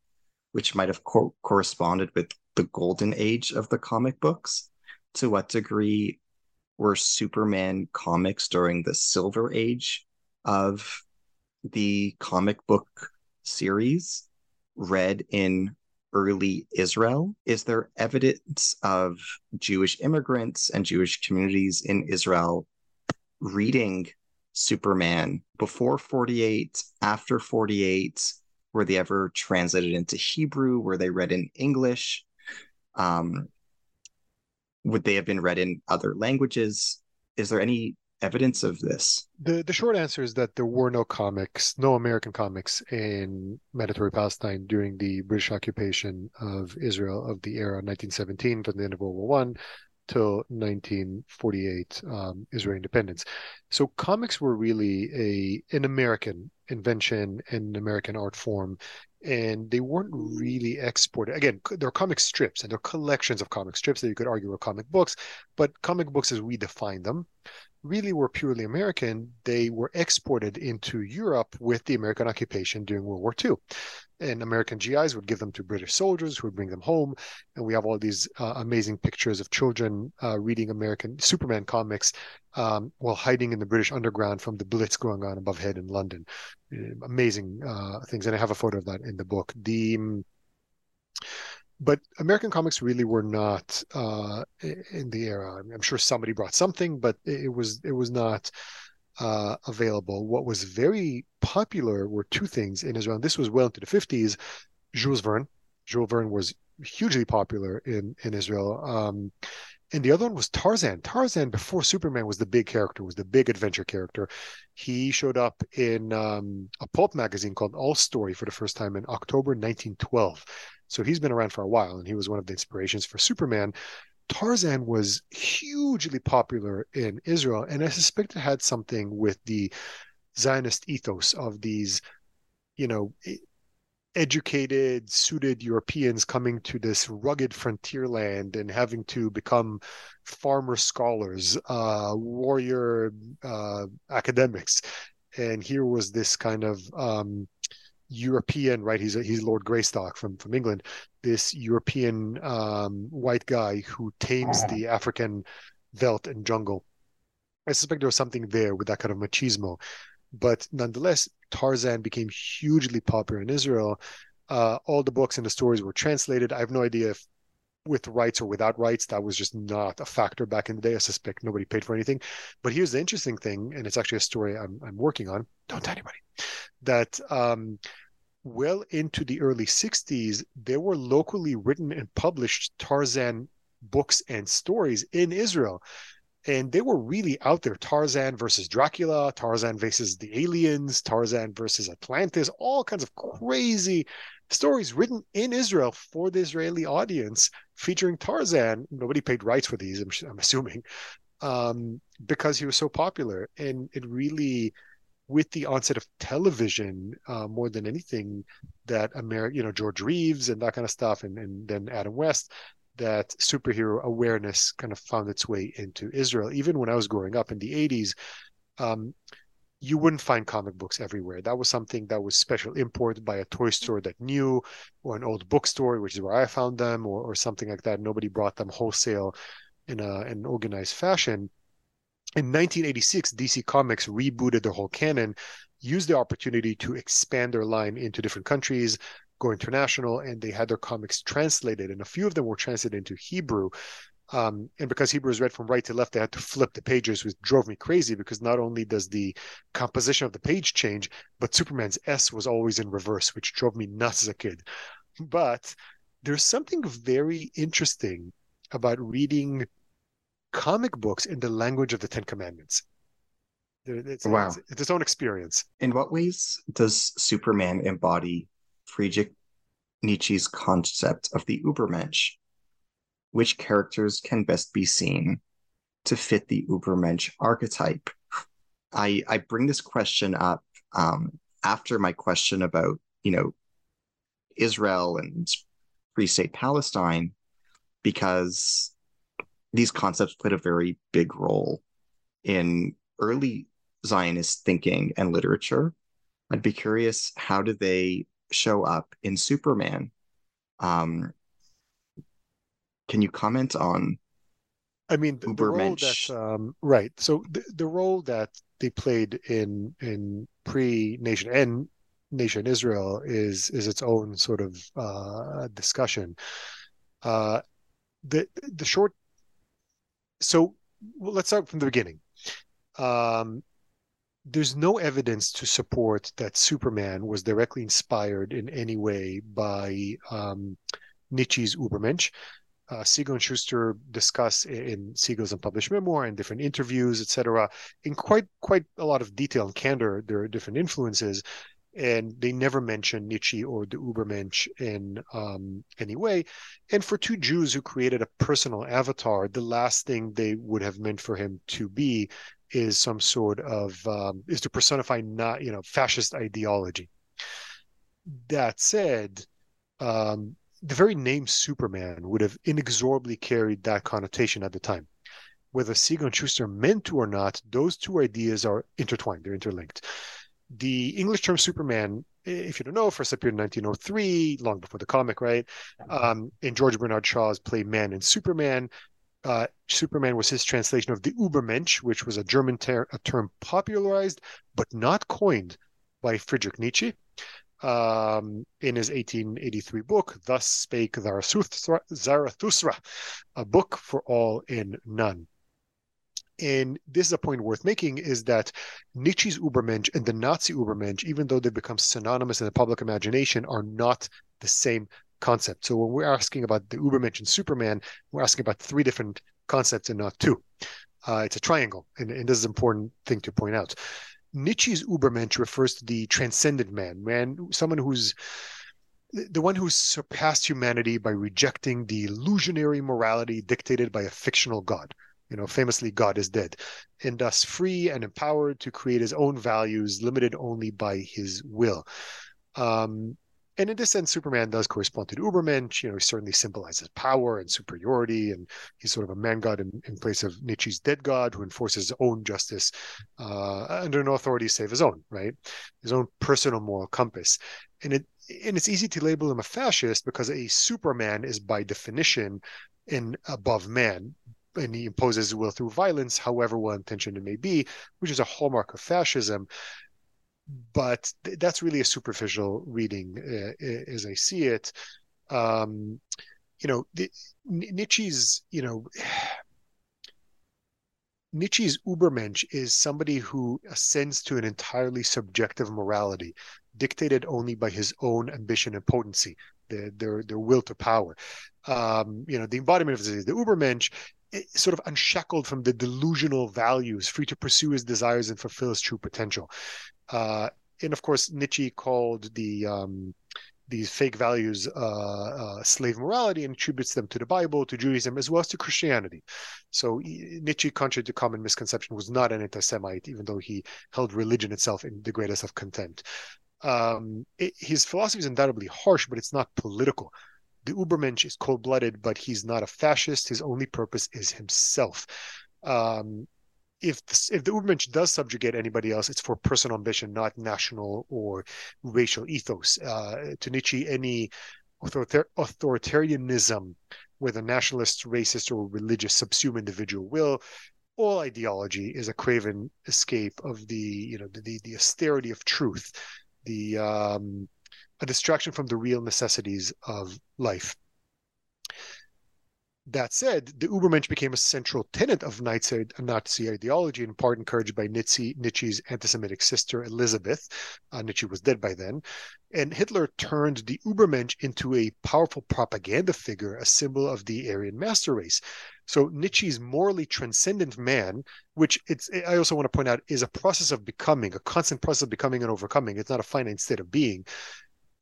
which might have co- corresponded with the golden age of the comic books? To what degree were Superman comics during the silver age of the comic book series read in early Israel? Is there evidence of Jewish immigrants and Jewish communities in Israel reading Superman before 48, after 48? Were they ever translated into Hebrew? Were they read in English? Um, would they have been read in other languages? Is there any evidence of this? The the short answer is that there were no comics, no American comics in mandatory Palestine during the British occupation of Israel of the era 1917 from the end of World War One till 1948 um, independence. So comics were really a an American invention and an American art form and they weren't really exported. Again, they're comic strips and they're collections of comic strips that you could argue were comic books, but comic books as we define them really were purely American. They were exported into Europe with the American occupation during World War II. And American GIs would give them to British soldiers who would bring them home. And we have all these uh, amazing pictures of children uh, reading American Superman comics um, while hiding in the British underground from the Blitz going on above head in London. Uh, amazing uh, things. And I have a photo of that in the book. The um, but American comics really were not uh, in the era. I'm sure somebody brought something, but it was it was not uh, available. What was very popular were two things in Israel. This was well into the 50s. Jules Verne. Jules Verne was hugely popular in in Israel. Um, and the other one was Tarzan. Tarzan, before Superman, was the big character, was the big adventure character. He showed up in um, a pulp magazine called All Story for the first time in October 1912. So he's been around for a while, and he was one of the inspirations for Superman. Tarzan was hugely popular in Israel, and I suspect it had something with the Zionist ethos of these, you know, educated, suited Europeans coming to this rugged frontier land and having to become farmer scholars, uh, warrior uh, academics. And here was this kind of um, European, right? He's a, he's Lord Greystoke from from England. This European um, white guy who tames the African veldt and jungle. I suspect there was something there with that kind of machismo, but nonetheless, Tarzan became hugely popular in Israel. Uh, all the books and the stories were translated. I have no idea if with rights or without rights. That was just not a factor back in the day. I suspect nobody paid for anything. But here's the interesting thing, and it's actually a story I'm, I'm working on. Don't tell anybody. That um, well into the early 60s, there were locally written and published Tarzan books and stories in Israel. And they were really out there Tarzan versus Dracula, Tarzan versus the aliens, Tarzan versus Atlantis, all kinds of crazy stories written in Israel for the Israeli audience featuring Tarzan. Nobody paid rights for these, I'm, I'm assuming, um, because he was so popular. And it really, with the onset of television, uh, more than anything, that America, you know, George Reeves and that kind of stuff, and, and then Adam West, that superhero awareness kind of found its way into Israel. Even when I was growing up in the 80s, um, you wouldn't find comic books everywhere. That was something that was special import by a toy mm-hmm. store that knew, or an old bookstore, which is where I found them, or, or something like that. Nobody brought them wholesale in a, an organized fashion. In 1986, DC Comics rebooted their whole canon, used the opportunity to expand their line into different countries, go international, and they had their comics translated. And a few of them were translated into Hebrew. Um, and because Hebrew is read from right to left, they had to flip the pages, which drove me crazy because not only does the composition of the page change, but Superman's S was always in reverse, which drove me nuts as a kid. But there's something very interesting about reading comic books in the language of the Ten Commandments. It's, wow. it's, it's its own experience. In what ways does Superman embody Friedrich Nietzsche's concept of the Übermensch? Which characters can best be seen to fit the Ubermensch archetype? I, I bring this question up um, after my question about, you know, Israel and pre-state Palestine, because these concepts played a very big role in early Zionist thinking and literature. I'd be curious, how do they show up in Superman? Um, can you comment on? I mean, the, the role that um, right. So the, the role that they played in in pre nation and nation Israel is is its own sort of uh, discussion. Uh, the the short. So well, let's start from the beginning. Um, there's no evidence to support that Superman was directly inspired in any way by um, Nietzsche's Übermensch. Uh, Siegel and Shuster discuss in Siegel's unpublished memoir and different interviews, etc., in quite quite a lot of detail and candor their different influences, and they never mention Nietzsche or the Übermensch in um, any way. And for two Jews who created a personal avatar, the last thing they would have meant for him to be is some sort of um, is to personify not you know fascist ideology. That said, um, the very name Superman would have inexorably carried that connotation at the time. Whether Siegel and Shuster meant to or not, those two ideas are intertwined, they're interlinked. The English term Superman, if you don't know, first appeared in 1903, long before the comic, right? Um, in George Bernard Shaw's play Man and Superman, uh, Superman was his translation of the Übermensch, which was a German ter- a term popularized but not coined by Friedrich Nietzsche um, in his 1883 book, Thus Spake Zarathustra, a book for all and none. And this is a point worth making is that Nietzsche's Übermensch and the Nazi Übermensch, even though they become synonymous in the public imagination, are not the same concept. So when we're asking about the Übermensch and Superman, we're asking about three different concepts and not two. Uh, it's a triangle, and, and this is an important thing to point out. Nietzsche's Übermensch refers to the transcendent man, man, someone who's the one who's surpassed humanity by rejecting the illusionary morality dictated by a fictional god. You know, famously, God is dead, and thus free and empowered to create his own values, limited only by his will. Um, and in this sense, Superman does correspond to the Übermensch. You know, he certainly symbolizes power and superiority, and he's sort of a man god in, in place of Nietzsche's dead god who enforces his own justice uh, under no authority save his own, right? His own personal moral compass. And it and it's easy to label him a fascist because a Superman is by definition an above man, and he imposes his will through violence, however well intentioned it may be, which is a hallmark of fascism but th- that's really a superficial reading uh, as I see it. Um, you know, the, Nietzsche's, you know, <sighs> Nietzsche's Übermensch is somebody who ascends to an entirely subjective morality, dictated only by his own ambition and potency, their their, their will to power. Um, you know, the embodiment of the, the Übermensch sort of unshackled from the delusional values, free to pursue his desires and fulfill his true potential. Uh, and of course, Nietzsche called the um, these fake values uh, uh, slave morality and attributes them to the Bible, to Judaism, as well as to Christianity. So Nietzsche, contrary to common misconception, was not an anti-Semite, even though he held religion itself in the greatest of contempt. Um, it, his philosophy is undoubtedly harsh, but it's not political. The Übermensch is cold-blooded, but he's not a fascist. His only purpose is himself. Um, if the, if the Übermensch does subjugate anybody else, it's for personal ambition, not national or racial ethos. Uh, to Nietzsche, any author- authoritarianism, whether nationalist, racist, or religious, subsume individual will. All ideology is a craven escape of the you know the the austerity of truth, the um, a distraction from the real necessities of life. That said, the Übermensch became a central tenet of Nazi, Nazi ideology, in part encouraged by Nietzsche, Nietzsche's anti-Semitic sister Elisabeth. Uh, Nietzsche was dead by then, and Hitler turned the Übermensch into a powerful propaganda figure, a symbol of the Aryan master race. So Nietzsche's morally transcendent man, which it's I also want to point out is a process of becoming, a constant process of becoming and overcoming. It's not a finite state of being.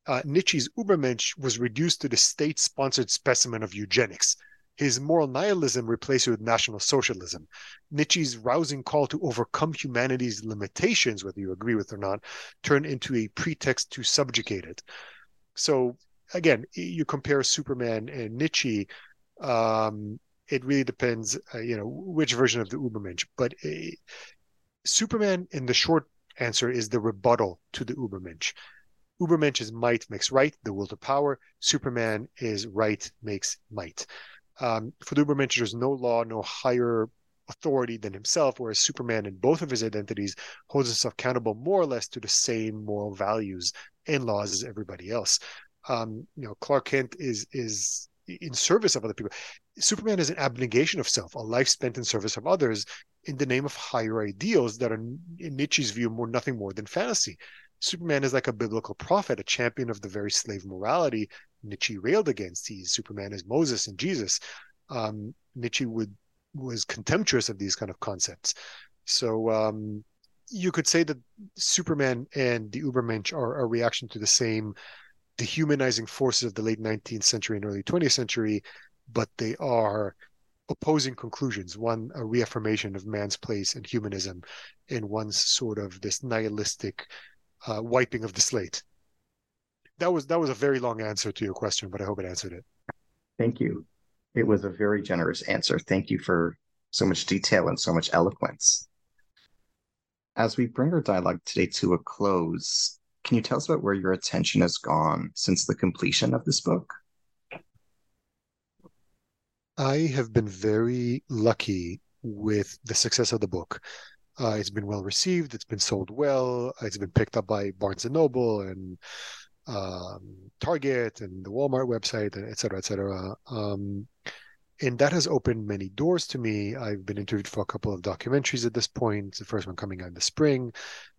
Uh, Nietzsche's Übermensch was reduced to the state-sponsored specimen of eugenics his moral nihilism replaced it with National Socialism. Nietzsche's rousing call to overcome humanity's limitations, whether you agree with or not, turned into a pretext to subjugate it. So again, you compare Superman and Nietzsche. Um, it really depends, uh, you know, which version of the Ubermensch. But uh, Superman, in the short answer, is the rebuttal to the Ubermensch. Ubermensch is might makes right, the will to power. Superman is right makes might. Um, for the Ubermensch, there's no law, no higher authority than himself, whereas Superman, in both of his identities, holds himself accountable more or less to the same moral values and laws as everybody else. Um, you know, Clark Kent is is in service of other people. Superman is an abnegation of self, a life spent in service of others in the name of higher ideals that are, in Nietzsche's view, more nothing more than fantasy. Superman is like a biblical prophet, a champion of the very slave morality Nietzsche railed against. He's Superman is Moses and Jesus. Um, Nietzsche would was contemptuous of these kind of concepts. So um, you could say that Superman and the Ubermensch are a reaction to the same dehumanizing forces of the late 19th century and early 20th century, but they are opposing conclusions. One, a reaffirmation of man's place in humanism, and one's sort of this nihilistic uh, wiping of the slate. That was that was a very long answer to your question, but I hope it answered it. Thank you. It was a very generous answer. Thank you for so much detail and so much eloquence. As we bring our dialogue today to a close, can you tell us about where your attention has gone since the completion of this book? I have been very lucky with the success of the book. Uh, it's been well received. It's been sold well. It's been picked up by Barnes and Noble and um, Target and the Walmart website, et cetera, et cetera. Um, and that has opened many doors to me. I've been interviewed for a couple of documentaries at this point. The first one coming out in the spring.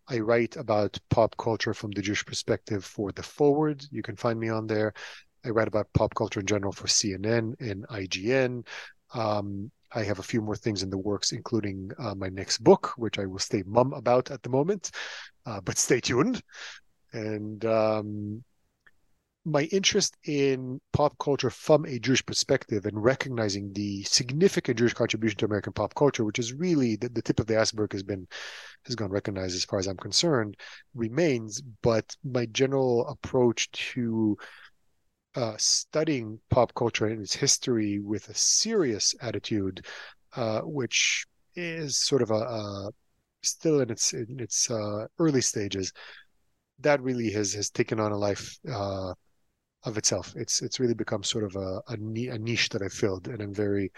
I write about pop culture from the Jewish perspective for the Forward. You can find me on there. I write about pop culture in general for CNN and IGN. Um, I have a few more things in the works, including uh, my next book, which I will stay mum about at the moment, uh, but stay tuned. And um, my interest in pop culture from a Jewish perspective and recognizing the significant Jewish contribution to American pop culture, which is really the, the tip of the iceberg has been has gone recognized as far as I'm concerned, remains. But my general approach to uh, studying pop culture and its history with a serious attitude, uh, which is sort of a, a still in its in its uh, early stages, that really has has taken on a life uh, of itself. It's it's really become sort of a, a, a niche that I filled, and I'm very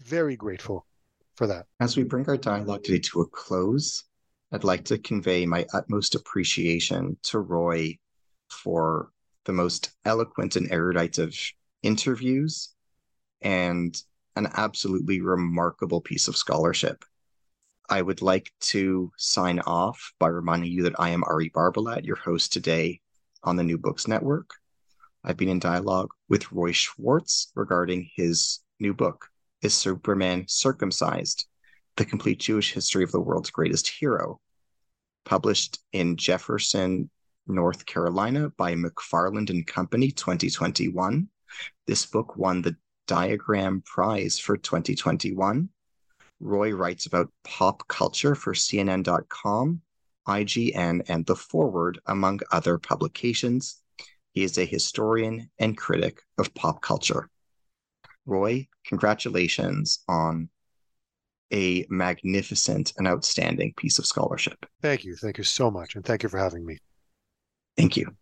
very grateful for that. As we bring our dialogue today to a close, I'd like to convey my utmost appreciation to Roy for the most eloquent and erudite of interviews and an absolutely remarkable piece of scholarship. I would like to sign off by reminding you that I am Ari Barbalat, your host today on the New Books Network. I've been in dialogue with Roy Schwartz regarding his new book, Is Superman Circumcised? The Complete Jewish History of the World's Greatest Hero, published in Jefferson North Carolina by McFarland and Company 2021. This book won the Diagram Prize for 2021. Roy writes about pop culture for CNN.com, IGN, and The Forward, among other publications. He is a historian and critic of pop culture. Roy, congratulations on a magnificent and outstanding piece of scholarship. Thank you. Thank you so much. And thank you for having me. Thank you.